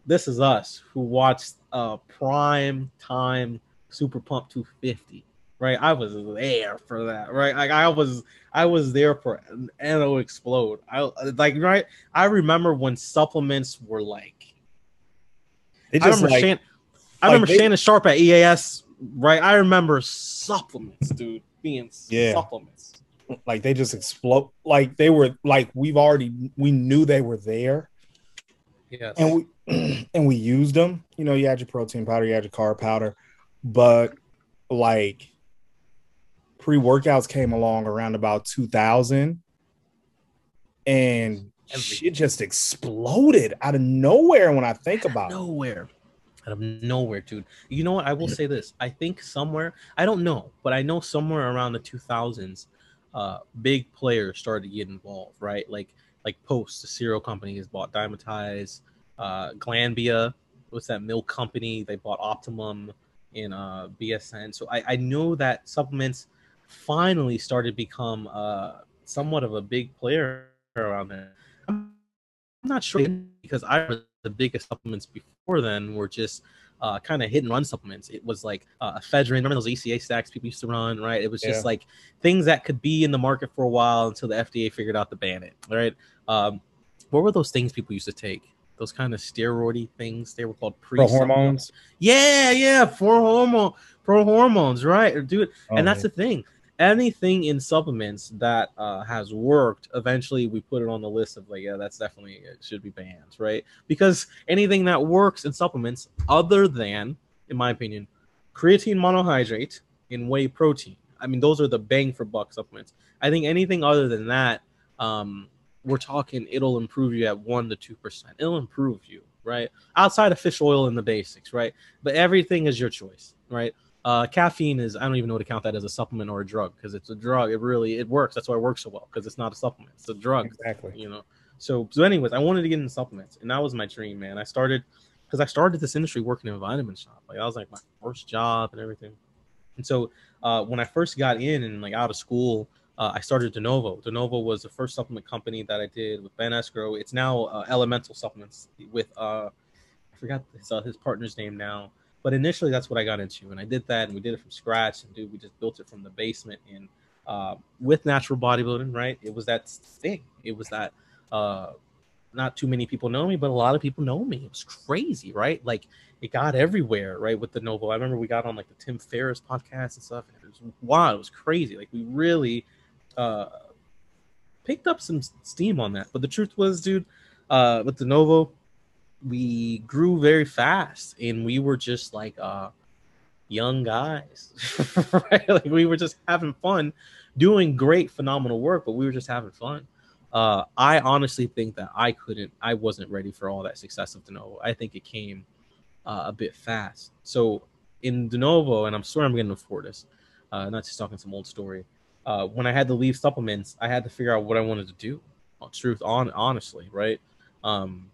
Speaker 2: this is us who watched uh prime time Super Pump 250 right? I was there for that, right? Like I was, I was there for NO-Xplode. I like, right? I remember when supplements were like,
Speaker 1: It
Speaker 2: I remember,
Speaker 1: like,
Speaker 2: Shan- I
Speaker 1: like
Speaker 2: remember
Speaker 1: they-
Speaker 2: Shannon Sharpe at EAS, right? I remember supplements, dude, being
Speaker 1: Yeah.
Speaker 2: supplements.
Speaker 1: like they just explode like they were like we've already we knew they were there
Speaker 2: Yes.
Speaker 1: and we and we used them. You know you had your protein powder you had your carb powder. But like pre-workouts came along around about 2000 and shit just exploded out of nowhere when i think about it.
Speaker 2: nowhere. Out of nowhere dude. You know what? I will say this. I think somewhere i don't know but i know somewhere around the 2000s uh big players started to get involved right? Like like post the cereal company has bought Dymatize, uh glanbia what's that milk company they bought optimum in uh bsn so i i know that supplements finally started to become uh somewhat of a big player around there i'm not sure because I remember the biggest supplements before then were just uh, kind of hit and run supplements. It was like uh, ephedrine. Remember those ECA stacks people used to run, right? It was just
Speaker 1: Yeah.
Speaker 2: like things that could be in the market for a while until the FDA figured out to ban it, right? Um, what were those things people used to take? Those kind of steroidy things. They were called pre
Speaker 1: hormones.
Speaker 2: Yeah, yeah, for hormone, pro hormones, right? Dude, and that's the thing anything in supplements that uh, has worked eventually we put it on the list of like yeah that's definitely it should be banned right because anything that works in supplements other than in my opinion creatine monohydrate and whey protein i mean those are the bang for buck supplements i think anything other than that um we're talking it'll improve you at 1 to 2% it'll improve you right outside of fish oil and the basics right but everything is your choice right uh, caffeine is I don't even know to count that as a supplement or a drug because it's a drug. It really it works. That's why it works so well because it's not a supplement. It's a drug.
Speaker 1: exactly
Speaker 2: You know. So so anyways, I wanted to get into supplements, and that was my dream, man. I started because I started this industry working in a vitamin shop. Like I was like my first job and everything. And so uh, when I first got in and like out of school, uh, I started Denovo. Denovo was the first supplement company that I did with Ben Escrow. It's now uh, Elemental Supplements with uh, I forgot his, uh, his partner's name now. But initially, that's what I got into, and I did that, and we did it from scratch. And dude, we just built it from the basement, and uh, with natural bodybuilding, right? It was that thing. It was that uh, not too many people know me, but a lot of people know me. It was crazy, right? Like it got everywhere, right? With Denovo, I remember we got on like the Tim Ferriss podcast and stuff. And it was wild. It was crazy. Like we really uh, picked up some steam on that. But the truth was, dude, uh, with Denovo, we grew very fast, and we were just like uh, young guys, right? Like we were just having fun, doing great, phenomenal work, but we were just having fun. Uh, I honestly think that I couldn't, I wasn't ready for all that success of Denovo. I think it came uh, a bit fast. So in Denovo, and I'm sorry I'm getting to Fortis, uh, not just talking some old story. Uh, when I had to leave supplements, I had to figure out what I wanted to do. Truth, on honestly, right? Um,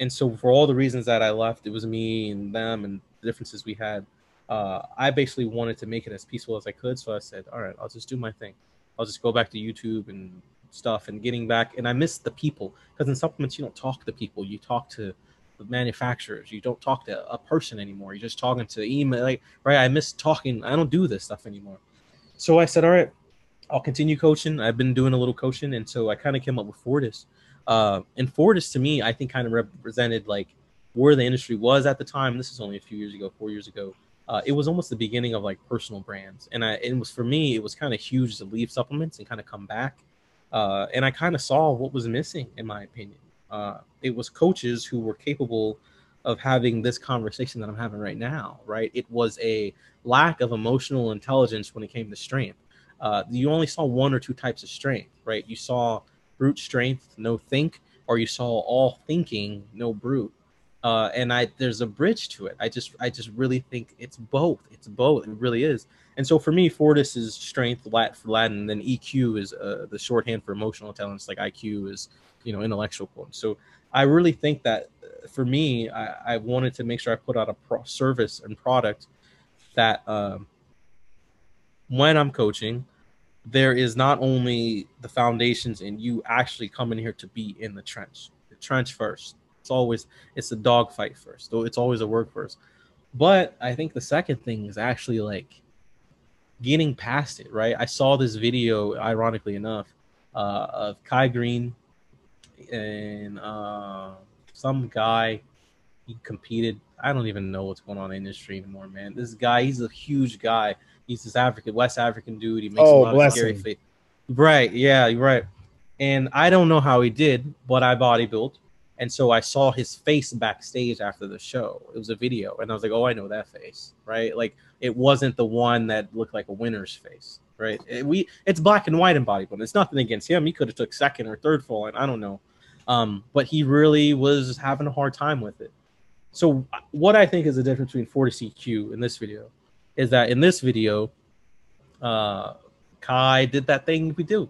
Speaker 2: and so for all the reasons that I left, it was me and them and the differences we had. Uh, I basically wanted to make it as peaceful as I could. So I said, all right, I'll just do my thing. I'll just go back to YouTube and stuff and getting back. And I missed the people because in supplements, you don't talk to people. You talk to the manufacturers. You don't talk to a person anymore. You're just talking to email. Like, right. I miss talking. I don't do this stuff anymore. So I said, all right, I'll continue coaching. I've been doing a little coaching. And so I kind of came up with Fortis. Uh, and Fortis to me, I think kind of represented like where the industry was at the time. This is only a few years ago, four years ago. Uh, it was almost the beginning of like personal brands, and I it was for me it was kind of huge to leave supplements and kind of come back. Uh, and I kind of saw what was missing, in my opinion. Uh, it was coaches who were capable of having this conversation that I'm having right now. Right? It was a lack of emotional intelligence when it came to strength. Uh, you only saw one or two types of strength. Right? You saw brute strength, no think, or you saw all thinking, no brute. Uh, and I there's a bridge to it. I just I just really think it's both. It's both. It really is. And so for me, Fortis is strength, Lat for Latin, then EQ is uh, the shorthand for emotional intelligence, like IQ is you know intellectual. So I really think that for me, I, I wanted to make sure I put out a pro- service and product that um, when I'm coaching, there is not only the foundations and you actually coming here to be in the trench, the trench first. It's always it's a dog fight first. Though it's always a work first. But I think the second thing is actually like getting past it, right? I saw this video, ironically enough, uh, of Kai Greene and uh, some guy. He competed. I don't even know what's going on in the industry anymore, man. This guy, he's a huge guy. He's this African, West African dude. He makes
Speaker 1: Oh,
Speaker 2: a lot of scary
Speaker 1: him.
Speaker 2: face. Right. Yeah, you're right. And I don't know how he did, but I bodybuilt. And so I saw his face backstage after the show. It was a video. And I was like, oh, I know that face. Right. Like it wasn't the one that looked like a winner's face. Right. It- we it's black and white in bodybuilding. It's nothing against him. He could have took second or third fall, and I don't know. Um, but he really was having a hard time with it. So what I think is the difference between Fortis EQ in this video is that in this video, uh, Kai did that thing we do.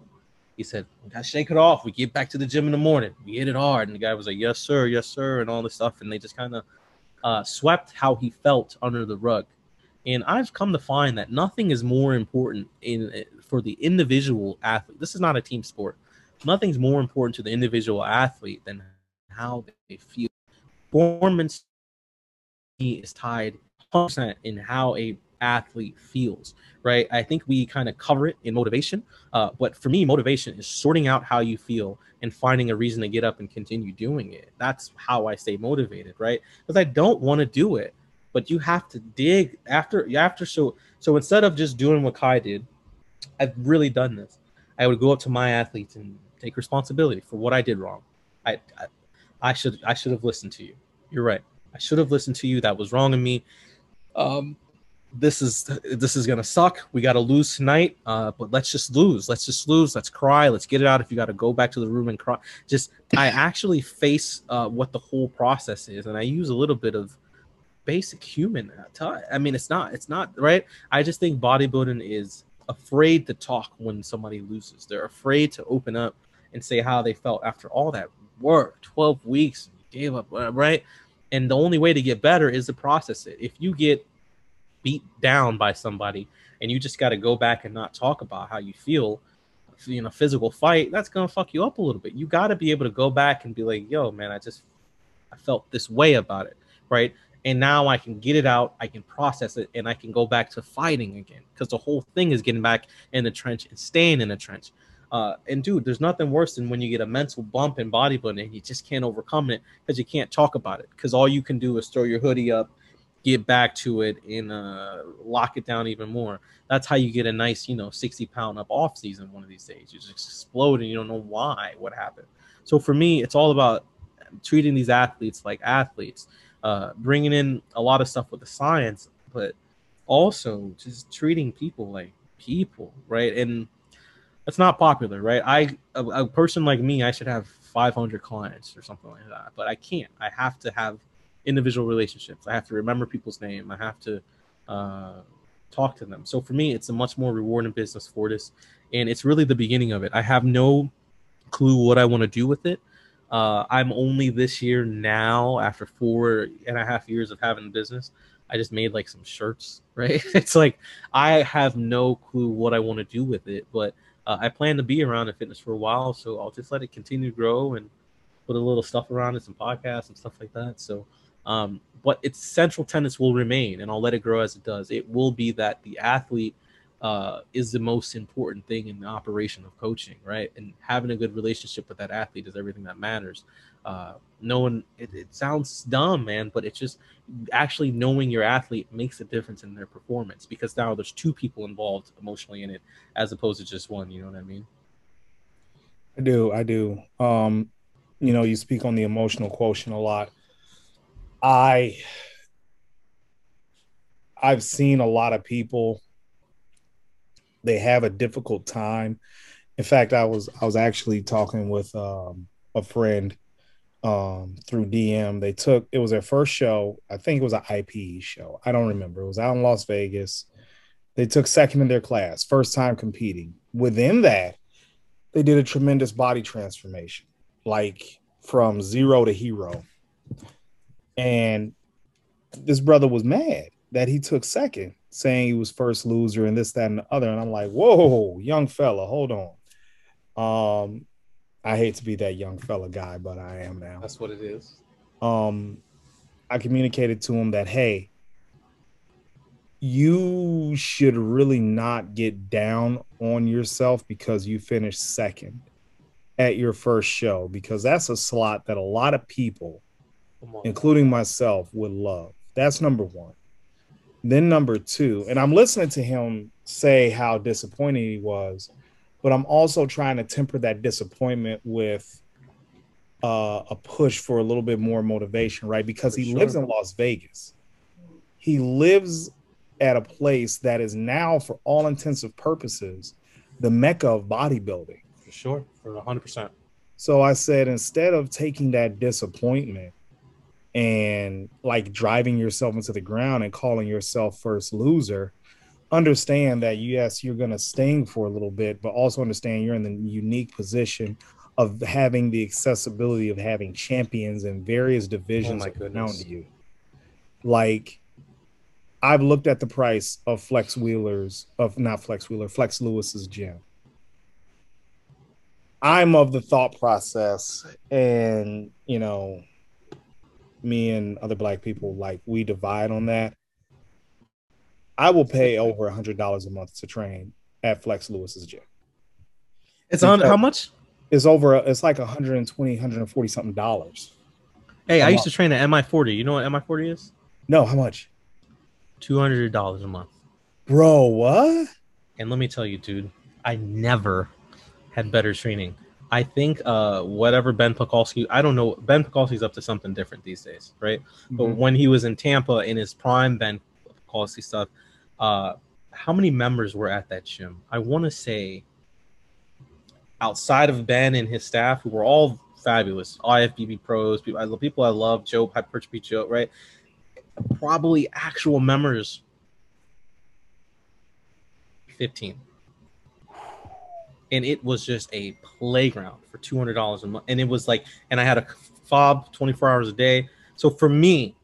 Speaker 2: He said, "We gotta shake it off. We get back to the gym in the morning. We hit it hard." And the guy was like, "Yes, sir. Yes, sir," and all this stuff. And they just kind of uh, swept how he felt under the rug. And I've come to find that nothing is more important in for the individual athlete. This is not a team sport. Nothing's more important to the individual athlete than how they feel. Performance is tied 100% in how a athlete feels right? I think we kind of cover it in motivation uh, but for me motivation is sorting out how you feel and finding a reason to get up and continue doing it. That's how i stay motivated right? Because i don't want to do it but you have to dig after after so so instead of just doing what kai did i've really done this. I would go up to my athletes and take responsibility for what i did wrong i i, I should i should have listened to you you're right i should have listened to you that was wrong in me um this is this is gonna suck. We got to lose tonight, uh, but let's just lose. Let's just lose. Let's cry. Let's get it out. If you got to go back to the room and cry, just I actually face uh, what the whole process is, and I use a little bit of basic human touch. I mean, it's not it's not right. I just think bodybuilding is afraid to talk when somebody loses. They're afraid to open up and say how they felt after all that work, twelve weeks, gave up, uh, right? And the only way to get better is to process it. If you get beat down by somebody and you just got to go back and not talk about how you feel in a physical fight that's to fuck you up a little bit you got to be able to go back and be like yo man i just i felt this way about it right and now i can get it out i can process it and i can go back to fighting again because the whole thing is getting back in the trench and staying in the trench uh, and dude there's nothing worse than when you get a mental bump in bodybuilding and you just can't overcome it because you can't talk about it because all you can do is throw your hoodie up get back to it and uh, lock it down even more. That's how you get a nice, you know, 60 pound up off season one of these days. You just explode and you don't know why, what happened. So for me, it's all about treating these athletes like athletes, uh, bringing in a lot of stuff with the science, but also just treating people like people, right? And that's not popular, right? I, a, a person like me, I should have 500 clients or something like that, but I can't. I have to have individual relationships. I have to remember people's name. I have to uh, talk to them. So for me, it's a much more rewarding business for this, and it's really the beginning of it. I have no clue what I want to do with it. Uh, I'm only this year now, after four and a half years of having a business, I just made like some shirts, right? it's like I have no clue what I want to do with it, but uh, I plan to be around in fitness for a while, so I'll just let it continue to grow and put a little stuff around it, some podcasts and stuff like that. So um, but its central tenets will remain, and I'll let it grow as it does. It will be that the athlete uh, is the most important thing in the operation of coaching, right? And having a good relationship with that athlete is everything that matters. Uh, knowing it, it sounds dumb, man, but it's just actually knowing your athlete makes a difference in their performance because now there's two people involved emotionally in it as opposed to just one. You know what I mean?
Speaker 1: I do. I do. Um, you know, you speak on the emotional quotient a lot. I I've seen a lot of people they have a difficult time. In fact, I was I was actually talking with um, a friend um, through DM. They took it was their first show. I think it was an IPE show. I don't remember. It was out in Las Vegas. They took second in their class, first time competing. Within that, they did a tremendous body transformation, like from zero to hero. And this brother was mad that he took second, saying he was first loser and this, that, and the other. And I'm like, whoa, young fella, hold on. Um, I hate to be that young fella guy, but I am now.
Speaker 2: That's what it is.
Speaker 1: Um, I communicated to him that, hey, you should really not get down on yourself because you finished second at your first show because that's a slot that a lot of people including myself would love that's number one then number two and i'm listening to him say how disappointed he was but i'm also trying to temper that disappointment with uh, a push for a little bit more motivation right because for he sure. lives in las vegas he lives at a place that is now, for all intensive purposes, the mecca of bodybuilding.
Speaker 2: For sure, for 100%.
Speaker 1: So I said, instead of taking that disappointment and like driving yourself into the ground and calling yourself first loser, understand that yes, you're going to sting for a little bit, but also understand you're in the unique position of having the accessibility of having champions in various divisions oh around you. Like I've looked at the price of Flex Wheeler's of not Flex Wheeler, Flex Lewis's gym. I'm of the thought process, and you know, me and other black people like we divide on that. I will pay over a hundred dollars a month to train at Flex Lewis's gym.
Speaker 2: It's on how much?
Speaker 1: It's over. It's like 120, 140 something dollars.
Speaker 2: Hey, I used to train at MI40. You know what MI40 is?
Speaker 1: No, how much?
Speaker 2: two hundred dollars a month.
Speaker 1: Bro, what?
Speaker 2: And let me tell you, dude, I never had better training. I think uh, whatever Ben Pakulski, I don't know. Ben Pakulski's up to something different these days, right? Mm-hmm. But when he was in Tampa in his prime Ben Pakulski stuff, uh, how many members were at that gym? I want to say outside of Ben and his staff, who were all fabulous, IFBB pros, people I love, people I love, Joe Hypertrophy Joe, right? probably actual members 15 and it was just a playground for $200 a month. And it was like and i had a fob 24 hours a day. So for me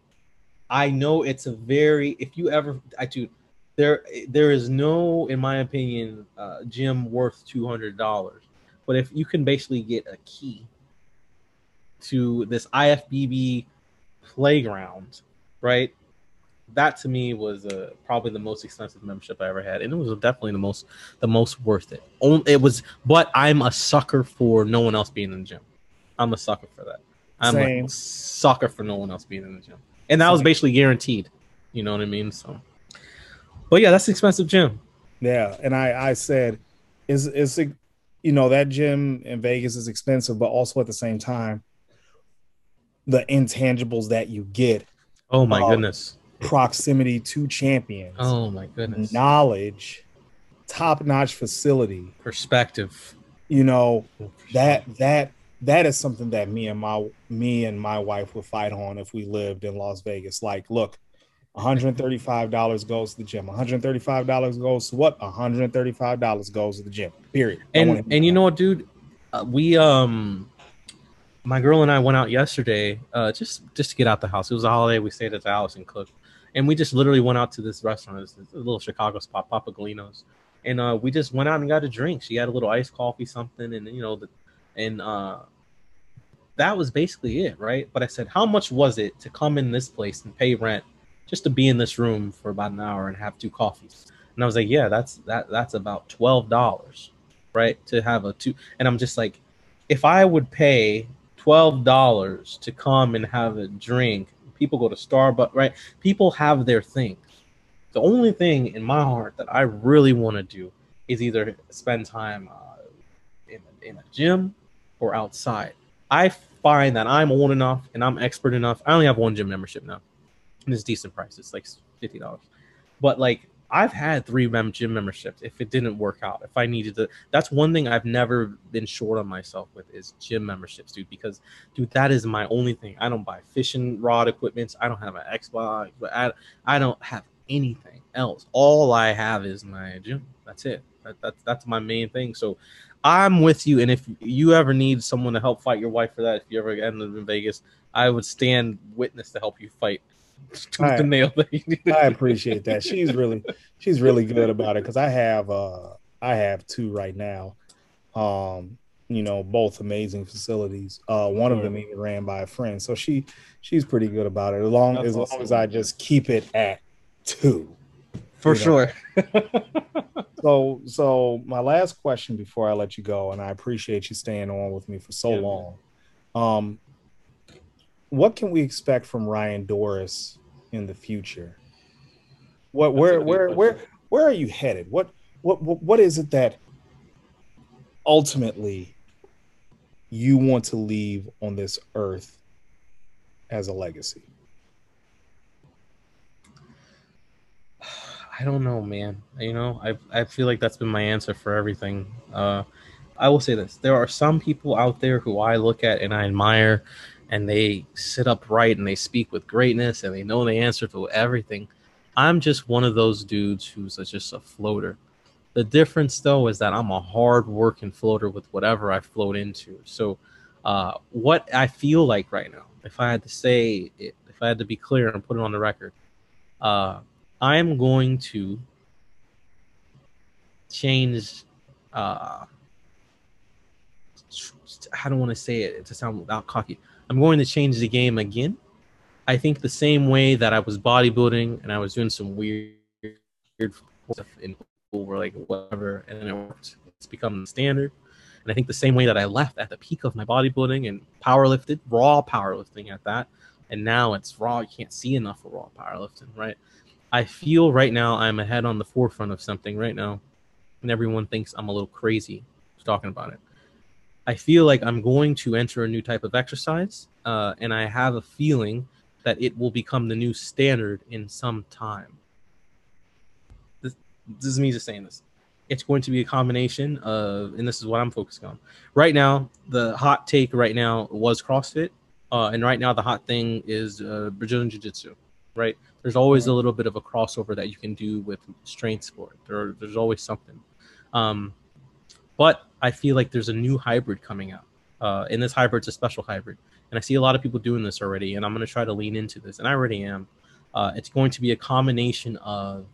Speaker 2: i know it's a very if you ever i do there there is no in my opinion uh, gym worth $200 but if you can basically get a key to this ifbb playground right? That to me was uh, probably the most expensive membership I ever had, and it was definitely the most the most worth it. Only It was, but I'm a sucker for no one else being in the gym. I'm a sucker for that. I'm Same. a sucker for no one else being in the gym, and that Same. was basically guaranteed. You know what I mean? So, but yeah, that's expensive gym.
Speaker 1: Yeah, and I I said, is is you know that gym in Vegas is expensive, but also at the same time, the intangibles that you get
Speaker 2: Oh my goodness.
Speaker 1: Proximity to champions.
Speaker 2: Oh my goodness.
Speaker 1: Knowledge, top notch facility,
Speaker 2: perspective.
Speaker 1: You know, that that that is something that me and my me and my wife would fight on if we lived in Las Vegas. Like, look, $135 goes to the gym. $135 goes to what? $135 goes to the gym. Period.
Speaker 2: And and you know what, dude? Uh, we um my girl and I went out yesterday, uh, just just to get out the house. It was a holiday. We stayed at the house and cooked, and we just literally went out to this restaurant. It's a little Chicago spot, Papa Galino's, and uh, we just went out and got a drink. She had a little iced coffee, something, and you know, the, and uh, that was basically it, right? But I said, how much was it to come in this place and pay rent just to be in this room for about an hour and have two coffees? And I was like, yeah, that's that that's about twelve dollars, right? To have a two, and I'm just like, if I would pay twelve dollars to come and have a drink. People go to Starbucks, right? People have their thing. The only thing in my heart that I really want to do is either spend time uh, in, in a gym or outside. I find that I'm old enough and I'm expert enough. I only have one gym membership now, and it's decent price. It's like fifty dollars, but like I've had three mem- gym memberships if it didn't work out. If I needed to, that's one thing I've never been short on myself with is gym memberships, dude. Because, dude, that is my only thing. I don't buy fishing rod equipment. I don't have an Xbox, but I, I don't have anything else. All I have is my gym. That's it. That, that's that's my main thing. So, I'm with you. And if you ever need someone to help fight your wife for that, if you ever end up in Vegas, I would stand witness to help you fight
Speaker 1: I, nail I appreciate that. She's really she's really good about it because I have uh I have two right now. Um, you know, both amazing facilities. Uh one of them even ran by a friend. So she she's pretty good about it. As long That's as awesome. long as I just keep it at two.
Speaker 2: For you sure.
Speaker 1: so so my last question before I let you go, and I appreciate you staying on with me for so yeah, long. Um what can we expect from Ryan Doris in the future? What where where where where are you headed? What what what, what is it that ultimately you want to leave on this earth as a legacy?
Speaker 2: I don't know, man. You know, I I feel like that's been my answer for everything. Uh, I will say this: there are some people out there who I look at and I admire, and they sit upright and they speak with greatness and they know the answer to everything. I'm just one of those dudes who's just a floater. The difference, though, is that I'm a hard working floater with whatever I float into. So, uh, what I feel like right now, if I had to say it, if I had to be clear and put it on the record, uh, I am going to change. Uh, I don't want to say it to sound without cocky. I'm going to change the game again. I think the same way that I was bodybuilding and I was doing some weird, weird stuff in school, where like whatever, and it worked. It's become the standard. And I think the same way that I left at the peak of my bodybuilding and powerlifted, raw powerlifting at that, and now it's raw. You can't see enough of raw powerlifting, right? I feel right now I'm ahead on the forefront of something right now, and everyone thinks I'm a little crazy talking about it. I feel like I'm going to enter a new type of exercise, uh, and I have a feeling that it will become the new standard in some time. This, this is me just saying this. It's going to be a combination of, and this is what I'm focusing on. Right now, the hot take right now was CrossFit, uh, and right now the hot thing is uh, Brazilian Jiu Jitsu right? There's always a little bit of a crossover that you can do with strength sport. There, there's always something. Um, but I feel like there's a new hybrid coming out. Uh, and this hybrid's a special hybrid. And I see a lot of people doing this already. And I'm going to try to lean into this. And I already am. Uh, it's going to be a combination of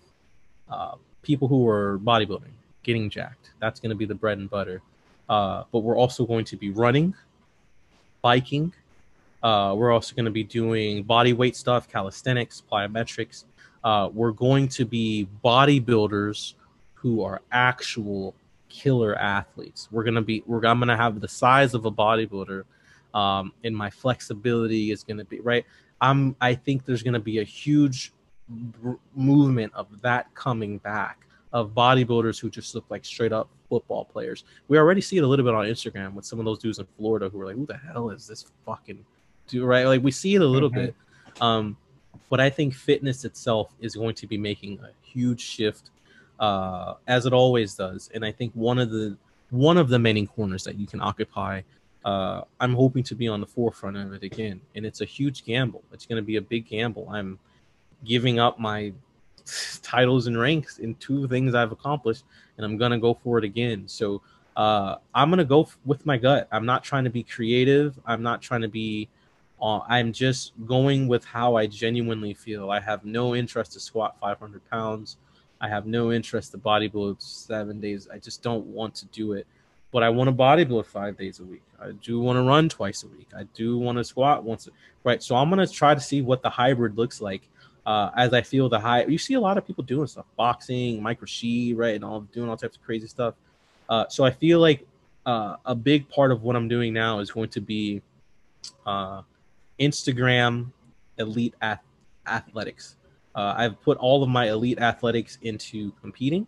Speaker 2: uh, people who are bodybuilding, getting jacked. That's going to be the bread and butter. Uh, but we're also going to be running, biking, uh, we're also going to be doing body weight stuff, calisthenics, plyometrics. Uh, we're going to be bodybuilders who are actual killer athletes. We're gonna be. We're, I'm gonna have the size of a bodybuilder, um, and my flexibility is gonna be right. I'm. I think there's gonna be a huge r- movement of that coming back of bodybuilders who just look like straight up football players. We already see it a little bit on Instagram with some of those dudes in Florida who are like, "Who the hell is this fucking do right like we see it a little mm-hmm. bit um but i think fitness itself is going to be making a huge shift uh as it always does and i think one of the one of the many corners that you can occupy uh i'm hoping to be on the forefront of it again and it's a huge gamble it's going to be a big gamble i'm giving up my titles and ranks in two things i've accomplished and i'm going to go for it again so uh, I'm gonna go f- with my gut. I'm not trying to be creative. I'm not trying to be uh, I'm just going with how I genuinely feel. I have no interest to squat 500 pounds. I have no interest to bodybuild seven days. I just don't want to do it. But I want to bodybuild five days a week. I do want to run twice a week. I do want to squat once. Right. So I'm gonna try to see what the hybrid looks like. Uh, as I feel the high, you see a lot of people doing stuff, boxing, Mike Rashid, right, and all doing all types of crazy stuff. Uh, so I feel like uh, a big part of what I'm doing now is going to be uh, Instagram elite ath- athletics. Uh, I've put all of my elite athletics into competing,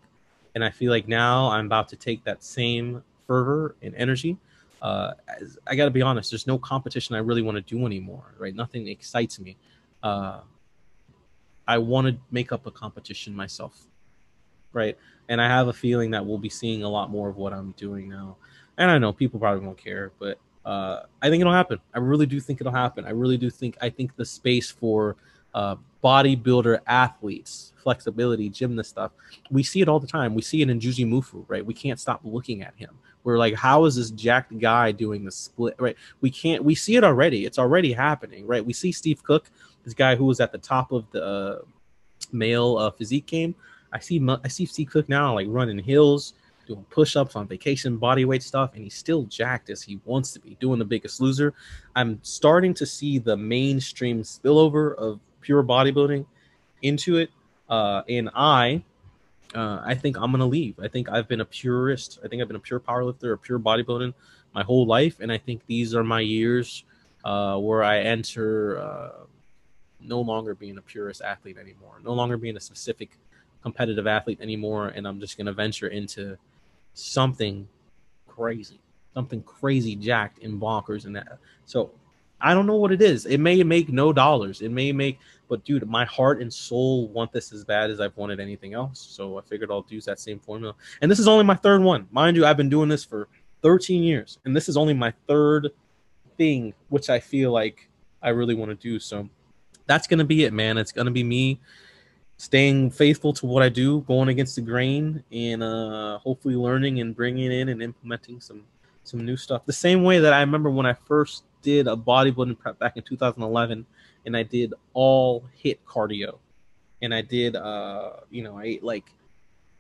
Speaker 2: and I feel like now I'm about to take that same fervor and energy. Uh, I got to be honest, there's no competition I really want to do anymore, right? Nothing excites me. Uh, I want to make up a competition myself, right? And I have a feeling that we'll be seeing a lot more of what I'm doing now. And I know people probably won't care, but uh, I think it'll happen. I really do think it'll happen. I really do think. I think the space for uh, bodybuilder athletes, flexibility, gymnast stuff, we see it all the time. We see it in Jujimufu, right? We can't stop looking at him. We're like, how is this jacked guy doing the split, right? We can't. We see it already. It's already happening, right? We see Steve Cook, this guy who was at the top of the uh, male uh, physique game. I see. I see Steve Cook now, like running hills doing push-ups on vacation body weight stuff and he's still jacked as he wants to be doing the biggest loser i'm starting to see the mainstream spillover of pure bodybuilding into it uh, and i uh, I think I'm gonna leave. I think I've been a purist. I think I've been a pure powerlifter, a pure bodybuilding my whole life, and I think these are my years uh, where I enter uh, no longer being a purist athlete anymore, no longer being a specific competitive athlete anymore, and I'm just gonna venture into something crazy, something crazy jacked and bonkers, and that. So I don't know what it is. It may make no dollars. It may make, but dude, my heart and soul want this as bad as I've wanted anything else. So I figured I'll use that same formula. And this is only my third one, mind you. I've been doing this for 13 years, and this is only my third thing, which I feel like I really want to do. So that's gonna be it, man. It's gonna be me staying faithful to what I do, going against the grain, and uh, hopefully learning and bringing in and implementing some some new stuff. The same way that I remember when I first did a bodybuilding prep back in 2011, and I did all HIIT cardio, and I did uh, you know I ate like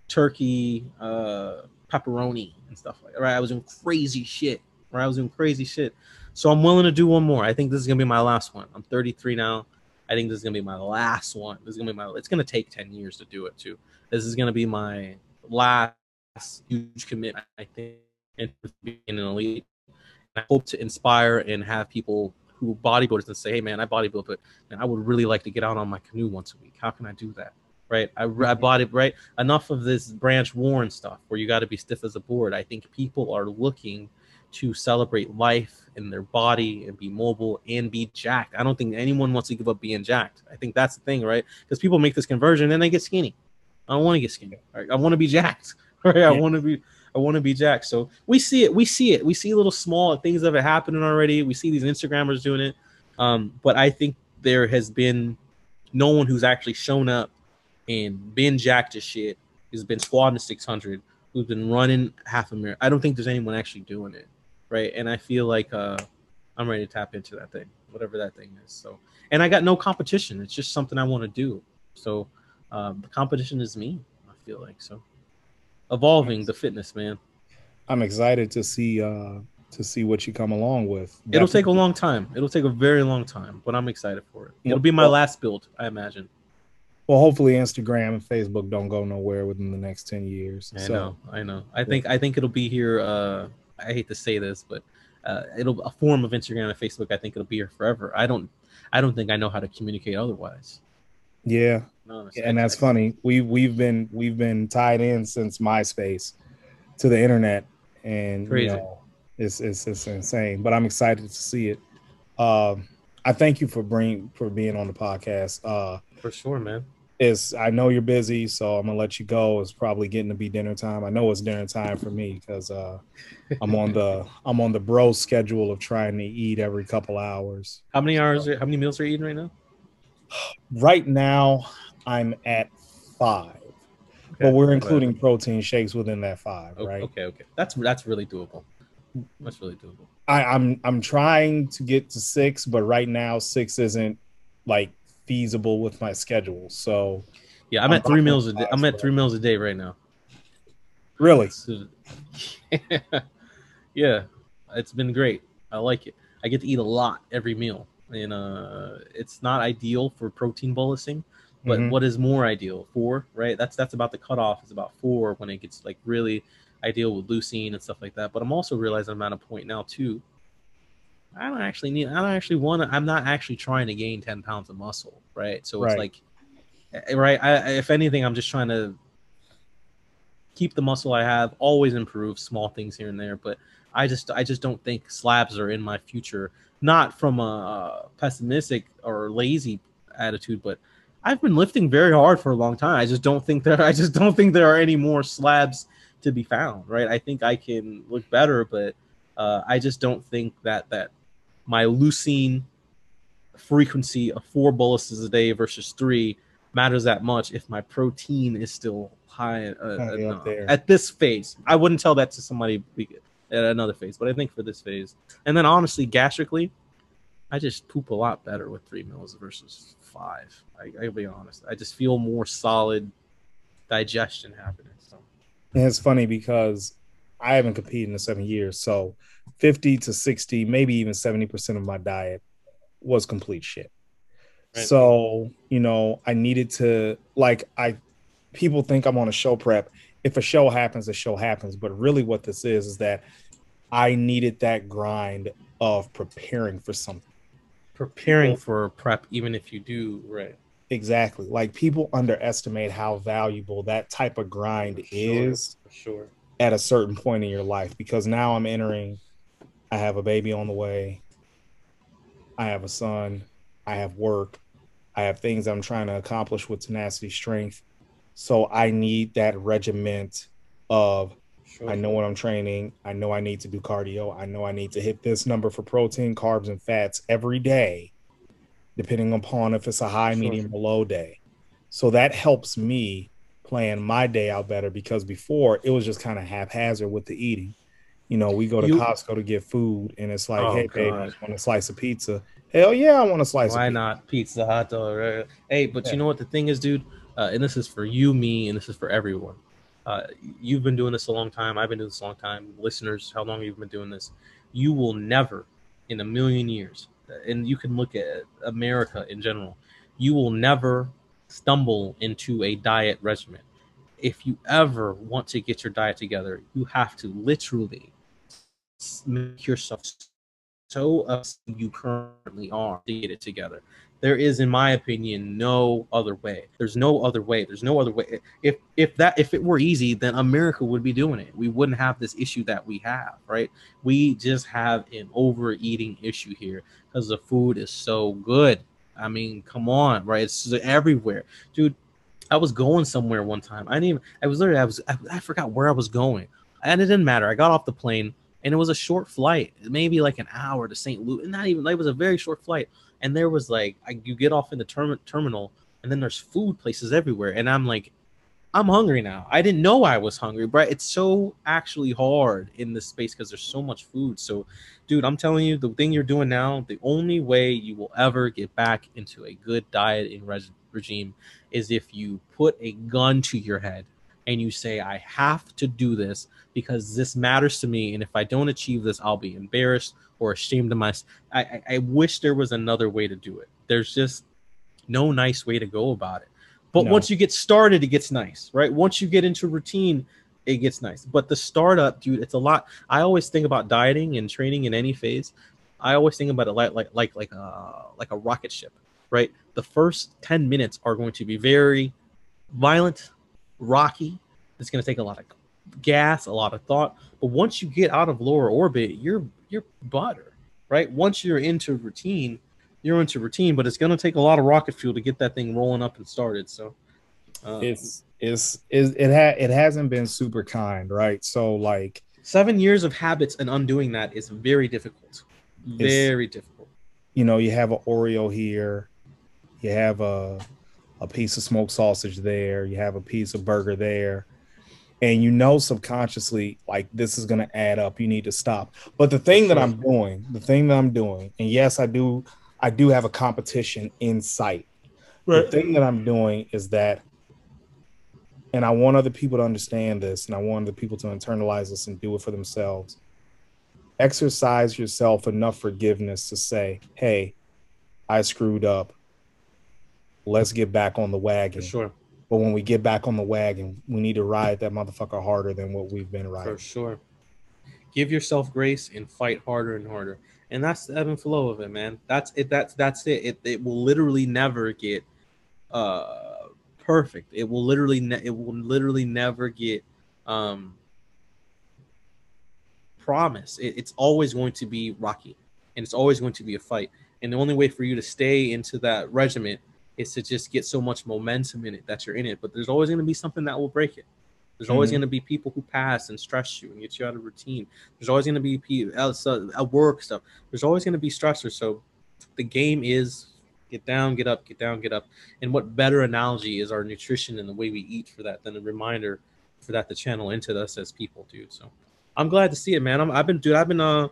Speaker 2: turkey, uh, pepperoni and stuff like that. Right, I was doing crazy shit. Right, I was doing crazy shit. So I'm willing to do one more. I think this is gonna be my last one. I'm 33 now. I think this is gonna be my last one. This is gonna be my. It's gonna take 10 years to do it too. This is gonna be my last huge commitment. I think in being an elite I hope to inspire and have people who bodybuilders and say, "Hey, man, I bodybuild, but man, I would really like to get out on my canoe once a week. How can I do that?" Right? I, I mm-hmm. body right. Enough of this branch warren stuff where you got to be stiff as a board. I think people are looking to celebrate life in their body and be mobile and be jacked. I don't think anyone wants to give up being jacked. I think that's the thing, right? Because people make this conversion and they get skinny. I don't want to get skinny. Right? I want to be jacked. Right? I want to be I want to be Jack. So we see it. We see it. We see little small things of it happening already. We see these Instagrammers doing it. Um, but I think there has been no one who's actually shown up and been jacked to shit, who's been squatting 600, who's been running half a marathon. I don't think there's anyone actually doing it. Right. And I feel like uh, I'm ready to tap into that thing, whatever that thing is. So, and I got no competition. It's just something I want to do. So, um, the competition is me, I feel like. So, evolving the fitness, man.
Speaker 1: I'm excited to see uh to see what you come along with.
Speaker 2: It'll take a long time. It'll take a very long time, but I'm excited for it. It'll be my last build, I imagine.
Speaker 1: Well, hopefully Instagram and Facebook don't go nowhere within the next 10 years.
Speaker 2: I so, know. I know. I think I think it'll be here uh I hate to say this, but uh, it'll a form of Instagram and Facebook. I think it'll be here forever. I don't, I don't think I know how to communicate otherwise.
Speaker 1: Yeah, no, and that's funny. We we've been we've been tied in since MySpace to the internet, and Crazy. you know, it's, it's it's insane. But I'm excited to see it. Uh, I thank you for bring for being on the podcast. Uh,
Speaker 2: for sure, man.
Speaker 1: Is I know you're busy, so I'm gonna let you go. It's probably getting to be dinner time. I know it's dinner time for me because uh, I'm on the I'm on the bro schedule of trying to eat every couple hours.
Speaker 2: How many hours? Are, how many meals are you eating right now?
Speaker 1: Right now, I'm at five, okay. but we're including protein shakes within that five,
Speaker 2: okay,
Speaker 1: right?
Speaker 2: Okay, okay, that's that's really doable. That's really doable.
Speaker 1: I, I'm I'm trying to get to six, but right now six isn't like feasible with my schedule. So
Speaker 2: yeah, I'm, I'm at three meals a day. I'm at three meals a day right now.
Speaker 1: Really?
Speaker 2: yeah. yeah, it's been great. I like it. I get to eat a lot every meal, and uh, it's not ideal for protein bolusing, but mm-hmm. what is more ideal? Four, right? That's that's about the cutoff. It's about four when it gets like really ideal with leucine and stuff like that. But I'm also realizing I'm at a point now too. I don't actually need. I don't actually want to. I'm not actually trying to gain ten pounds of muscle, right? So it's like, eh, right. I, if anything, I'm just trying to keep the muscle I have, always improve small things here and there. But I just, I just don't think slabs are in my future. Not from a pessimistic or lazy attitude, but I've been lifting very hard for a long time. I just don't think there I just don't think there are any more slabs to be found, right? I think I can look better, but uh, I just don't think that that my leucine frequency of four boluses a day versus three matters that much if my protein is still high uh, at this phase. I wouldn't tell that to somebody at another phase, but I think for this phase, and then honestly, gastrically, I just poop a lot better with three meals versus five. I, I'll be honest. I just feel more solid digestion happening. So
Speaker 1: and it's funny because I haven't competed in seven years, so fifty to sixty, maybe even seventy percent of my diet was complete shit. Right. So you know, I needed to like I people think I'm on a show prep. If a show happens, a show happens. But really, what this is is that I needed that grind of preparing for something.
Speaker 2: Preparing for prep, even if you do right.
Speaker 1: Exactly. Like people underestimate how valuable that type of grind
Speaker 2: For sure,
Speaker 1: is
Speaker 2: for sure.
Speaker 1: at a certain point in your life because now I'm entering, I have a baby on the way, I have a son, I have work, I have things I'm trying to accomplish with tenacity strength. So I need that regiment of
Speaker 2: Sure.
Speaker 1: I know what I'm training, I know I need to do cardio, I know I need to hit this number for protein, carbs, and fats every day, depending upon if it's a high,
Speaker 2: Sure.
Speaker 1: medium, or low day. So that helps me plan my day out better because before it was just kind of haphazard with the eating. You know, we go to
Speaker 2: You-
Speaker 1: Costco to get food, and it's like,
Speaker 2: Oh,
Speaker 1: hey, baby,
Speaker 2: God.
Speaker 1: you want a slice of pizza? Hell yeah, I want a slice
Speaker 2: Why
Speaker 1: of pizza.
Speaker 2: not pizza, hot dog? Right? Hey, but
Speaker 1: Yeah.
Speaker 2: you know what the thing is, dude, uh, and this is for you, me, and this is for everyone. Uh, you've been doing this a long time. I've been doing this a long time. Listeners, how long you've been doing this? You will never, in a million years, and you can look at America in general, you will never stumble into a diet regimen. If you ever want to get your diet together, you have to literally make yourself so you currently are to get it together. There is, in my opinion, no other way. There's no other way. There's no other way. If if that if it were easy, then America would be doing it. We wouldn't have this issue that we have, right? We just have an overeating issue here because the food is so good. I mean, come on, right? It's everywhere, dude. I was going somewhere one time. I didn't even. I was literally. I was. I, I forgot where I was going, and it didn't matter. I got off the plane, and it was a short flight, maybe like an hour to St. Louis. And not even. It was a very short flight, and there was like I, you get off in the term, terminal, and then there's food places everywhere, and I'm like, I'm hungry now. I didn't know I was hungry, but it's so actually hard in this space because there's so much food. So, dude, I'm telling you, the thing you're doing now, the only way you will ever get back into a good dieting reg- regime is if you put a gun to your head and you say, I have to do this because this matters to me. And if I don't achieve this, I'll be embarrassed or ashamed of myself. I, I, I wish there was another way to do it. There's just no nice way to go about it. But
Speaker 1: No.
Speaker 2: once you get started, it gets nice, right? Once you get into routine, it gets nice. But the startup, dude, it's a lot. I always think about dieting and training in any phase. I always think about it like like like like a like a rocket ship, right? The first 10 minutes are going to be very violent, rocky. It's going to take a lot of gas, a lot of thought. But once you get out of lower orbit, you're you're butter, right? Once you're into routine, you're into routine, but it's going to take a lot of rocket fuel to get that thing rolling up and started. So, uh,
Speaker 1: It's it's, it's it ha- it hasn't been super kind, right? So like
Speaker 2: seven years of habits and undoing that is very difficult. Very difficult.
Speaker 1: you know, you have an Oreo here, you have a a piece of smoked sausage there, you have a piece of burger there, and you know subconsciously like this is gonna add up. You need to stop. But the thing that I'm doing, the thing that I'm doing, and yes, I do, I do have a competition in sight. The thing that I'm doing is that, and I want other people to understand this, and I want other people to internalize this and do it for themselves exercise yourself enough forgiveness to say, hey, I screwed up. Let's get back on the wagon.
Speaker 2: For sure.
Speaker 1: But when we get back on the wagon, we need to ride that motherfucker harder than what we've been riding.
Speaker 2: For sure. Give yourself grace and fight harder and harder. And that's the ebb and flow of it, man. That's it. That's that's it. It, it will literally never get uh perfect. It will literally ne- it will literally never get um promise. It, it's always going to be rocky and it's always going to be a fight. And the only way for you to stay into that regiment is to just get so much momentum in it that you're in it. But there's always going to be something that will break it. There's always
Speaker 1: Mhm.
Speaker 2: going to be people who pass and stress you and get you out of routine. There's always going to be people else uh, at work stuff. There's always going to be stressors. So the game is get down, get up, get down, get up. And what better analogy is our nutrition and the way we eat for that than a reminder for that to channel into us as people, dude. So I'm glad to see it, man. I'm, I've been, dude. I've been, uh,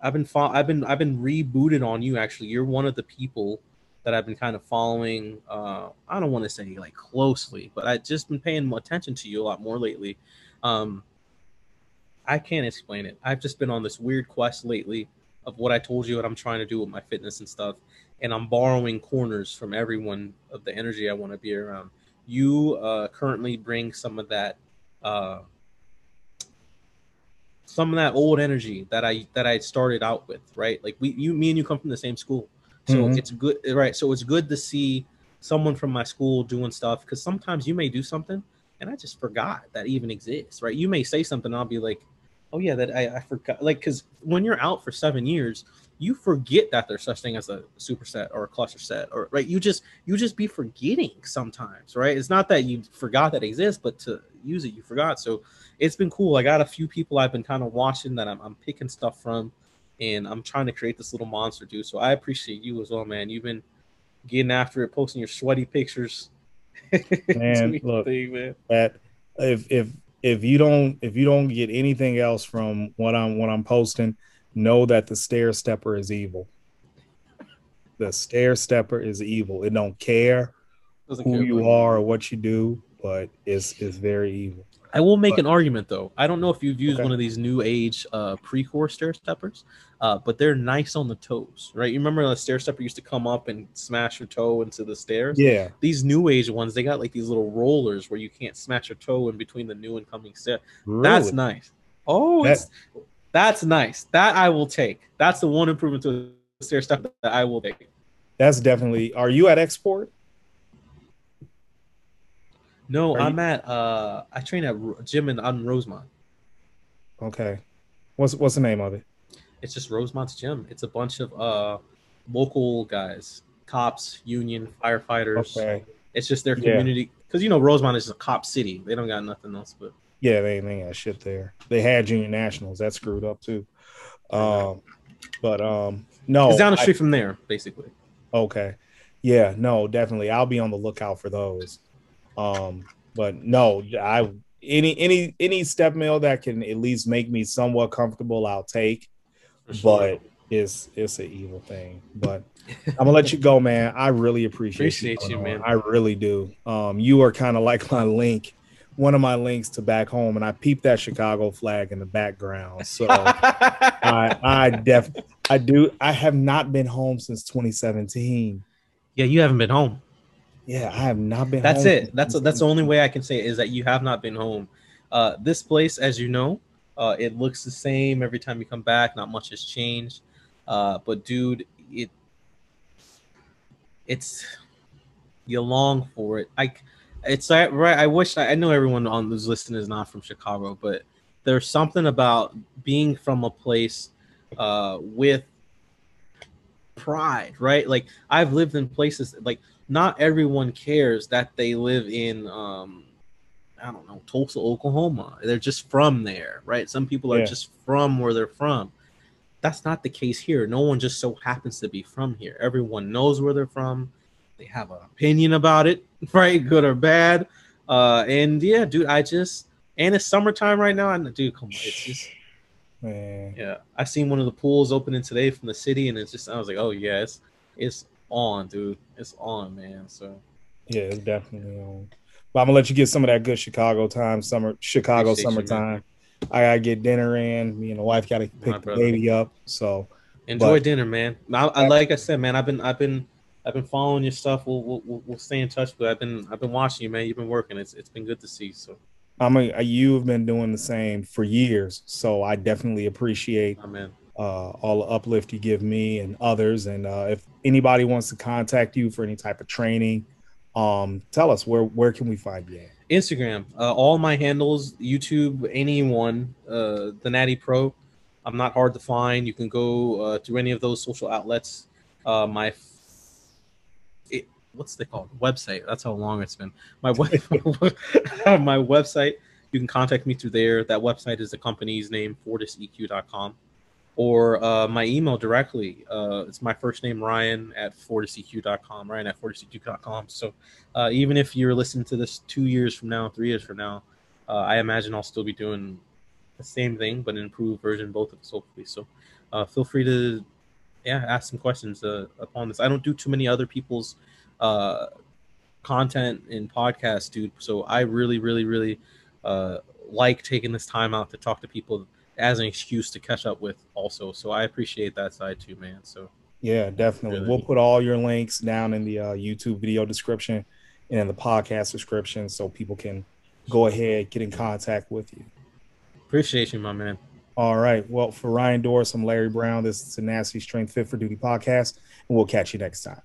Speaker 2: I've been, fo- I've been, I've been rebooted on you. Actually, you're one of the people that I've been kind of following. Uh, I don't want to say like closely, but I've just been paying attention to you a lot more lately. Um, I can't explain it. I've just been on this weird quest lately of what I told you what I'm trying to do with my fitness and stuff, and I'm borrowing corners from everyone of the energy I want to be around. you uh, currently bring some of that uh, some of that old energy that I that I started out with, right? Like we you me and you come from the same school. So
Speaker 1: Mhm.
Speaker 2: it's good right. So it's good to see someone from my school doing stuff because sometimes you may do something and I just forgot that even exists, right? You may say something, and I'll be like, oh yeah, that I, I forgot. Like, because when you're out for seven years, you forget that there's such thing as a superset or a cluster set, or right? You just you just be forgetting sometimes, right? It's not that you forgot that exists, but to use it, you forgot. So it's been cool. I got a few people I've been kind of watching that I'm, I'm picking stuff from, and I'm trying to create this little monster, dude. So I appreciate you as well, man. You've been getting after it, posting your sweaty pictures.
Speaker 1: Man, look.
Speaker 2: thing, man.
Speaker 1: that if if if you don't if you don't get anything else from what I'm what I'm posting, know that the stair stepper is evil. The stair stepper is evil. It don't care
Speaker 2: Doesn't
Speaker 1: who
Speaker 2: care
Speaker 1: you
Speaker 2: about
Speaker 1: are or what you do, but it's it's very evil.
Speaker 2: I will make
Speaker 1: But-
Speaker 2: an argument though. I don't know if you've used
Speaker 1: Okay.
Speaker 2: one of these new age uh, Precor stair steppers, uh, but they're nice on the toes, right? You remember the stair stepper used to come up and smash your toe into the stairs.
Speaker 1: Yeah,
Speaker 2: These new age ones, they got like these little rollers where you can't smash your toe in between the new and coming stair. That's nice. Oh,
Speaker 1: That-
Speaker 2: it's, that's nice. That I will take. That's the one improvement to the stair stepper that I will take.
Speaker 1: That's definitely. Are you at Xsport?
Speaker 2: No,
Speaker 1: Are
Speaker 2: I'm
Speaker 1: you-
Speaker 2: at uh, I train at gym in on Rosemont.
Speaker 1: Okay. What's what's the name of it?
Speaker 2: It's just Rosemont's gym. It's a bunch of uh local guys, cops, union, firefighters.
Speaker 1: Okay.
Speaker 2: It's just their community because you know Rosemont is a cop city. They don't got nothing else but
Speaker 1: Yeah, they they got shit there. They had junior nationals. That screwed up too. Um, but um, no,
Speaker 2: it's down the
Speaker 1: I-
Speaker 2: street from there, basically.
Speaker 1: Okay. Yeah, no, definitely. I'll be on the lookout for those. Um, but no, I any any any step mill that can at least make me somewhat comfortable, I'll take.
Speaker 2: sure.
Speaker 1: But it's it's an evil thing. But I'm gonna let you go, man. I really appreciate
Speaker 2: Appreciate you,
Speaker 1: coming on.
Speaker 2: man.
Speaker 1: I really do. Um, you are kind of like my link, one of my links to back home, and I peeped that Chicago flag in the background. So I I def I do I have not been home since 2017.
Speaker 2: yeah, you haven't been home.
Speaker 1: Yeah, I have not been.
Speaker 2: That's it. That's that's the only way I can say it, is that you have not been home. Uh, this place, as you know, uh, it looks the same every time you come back. Not much has changed. Uh, but dude, it it's you long for it. I it's right. I wish I, I know everyone on this listening is not from Chicago, but there's something about being from a place uh, with pride, right? Like I've lived in places like not everyone cares that they live in um I don't know, Tulsa, Oklahoma. They're just from there, right? Some people are
Speaker 1: Yeah.
Speaker 2: just from where they're from. That's not the case here. No one just so happens to be from here. Everyone knows where they're from. They have an opinion about it, right? Good or bad. Uh and yeah, dude, I just and it's summertime right now. And dude, come on, it's just
Speaker 1: man.
Speaker 2: yeah, I seen one of the pools opening today from the city, and it's just I was like, oh yeah, it's it's on, dude, it's on, man. So
Speaker 1: Yeah, it's definitely on. But I'm gonna let you get some of that good Chicago time, summer Chicago
Speaker 2: Appreciate you,
Speaker 1: summertime. I gotta get dinner in. Me and the wife gotta
Speaker 2: My
Speaker 1: pick the
Speaker 2: brother.
Speaker 1: baby up. So
Speaker 2: enjoy
Speaker 1: But-
Speaker 2: dinner, man. I, I like I said, man. I've been I've been I've been following your stuff. We'll we'll, we'll, we'll stay in touch. But I've been I've been watching you, man. You've been working. It's it's been good to see. So,
Speaker 1: I'm a uh, you've been doing the same for years. So I definitely appreciate
Speaker 2: amen.
Speaker 1: Uh, all the uplift you give me and others. And uh, if anybody wants to contact you for any type of training, um, tell us where where can we find you? At?
Speaker 2: Instagram, uh, all my handles, YouTube, anyone, uh, the Natty Pro. I'm not hard to find. You can go uh, through any of those social outlets. Uh, my, it, what's they called? Website. That's how long it's been. My web, my website. You can contact me through there. That website is the company's name, FortisEQ.com, or uh, my email directly. Uh, it's my first name Ryan at FortisEQ.com. Ryan at FortisEQ.com. So uh, even if you're listening to this two years from now, three years from now, uh, I imagine I'll still be doing the same thing, but an improved version, both of us, hopefully. So uh, feel free to, yeah, ask some questions uh, upon this. I don't do too many other people's content in podcasts, dude. So I really, really, really like taking this time out to talk to people as an excuse to catch up with, also. So I appreciate that side too, man. So
Speaker 1: Yeah, definitely.
Speaker 2: Really.
Speaker 1: We'll put all your links down in the uh, YouTube video description. and in the podcast description so people can go ahead, get in contact with you.
Speaker 2: Appreciate you, my man.
Speaker 1: All right. Well, for Ryan Doris, I'm Larry Brown. This is the Tenacity Strength Fit for Duty podcast, and we'll catch you next time.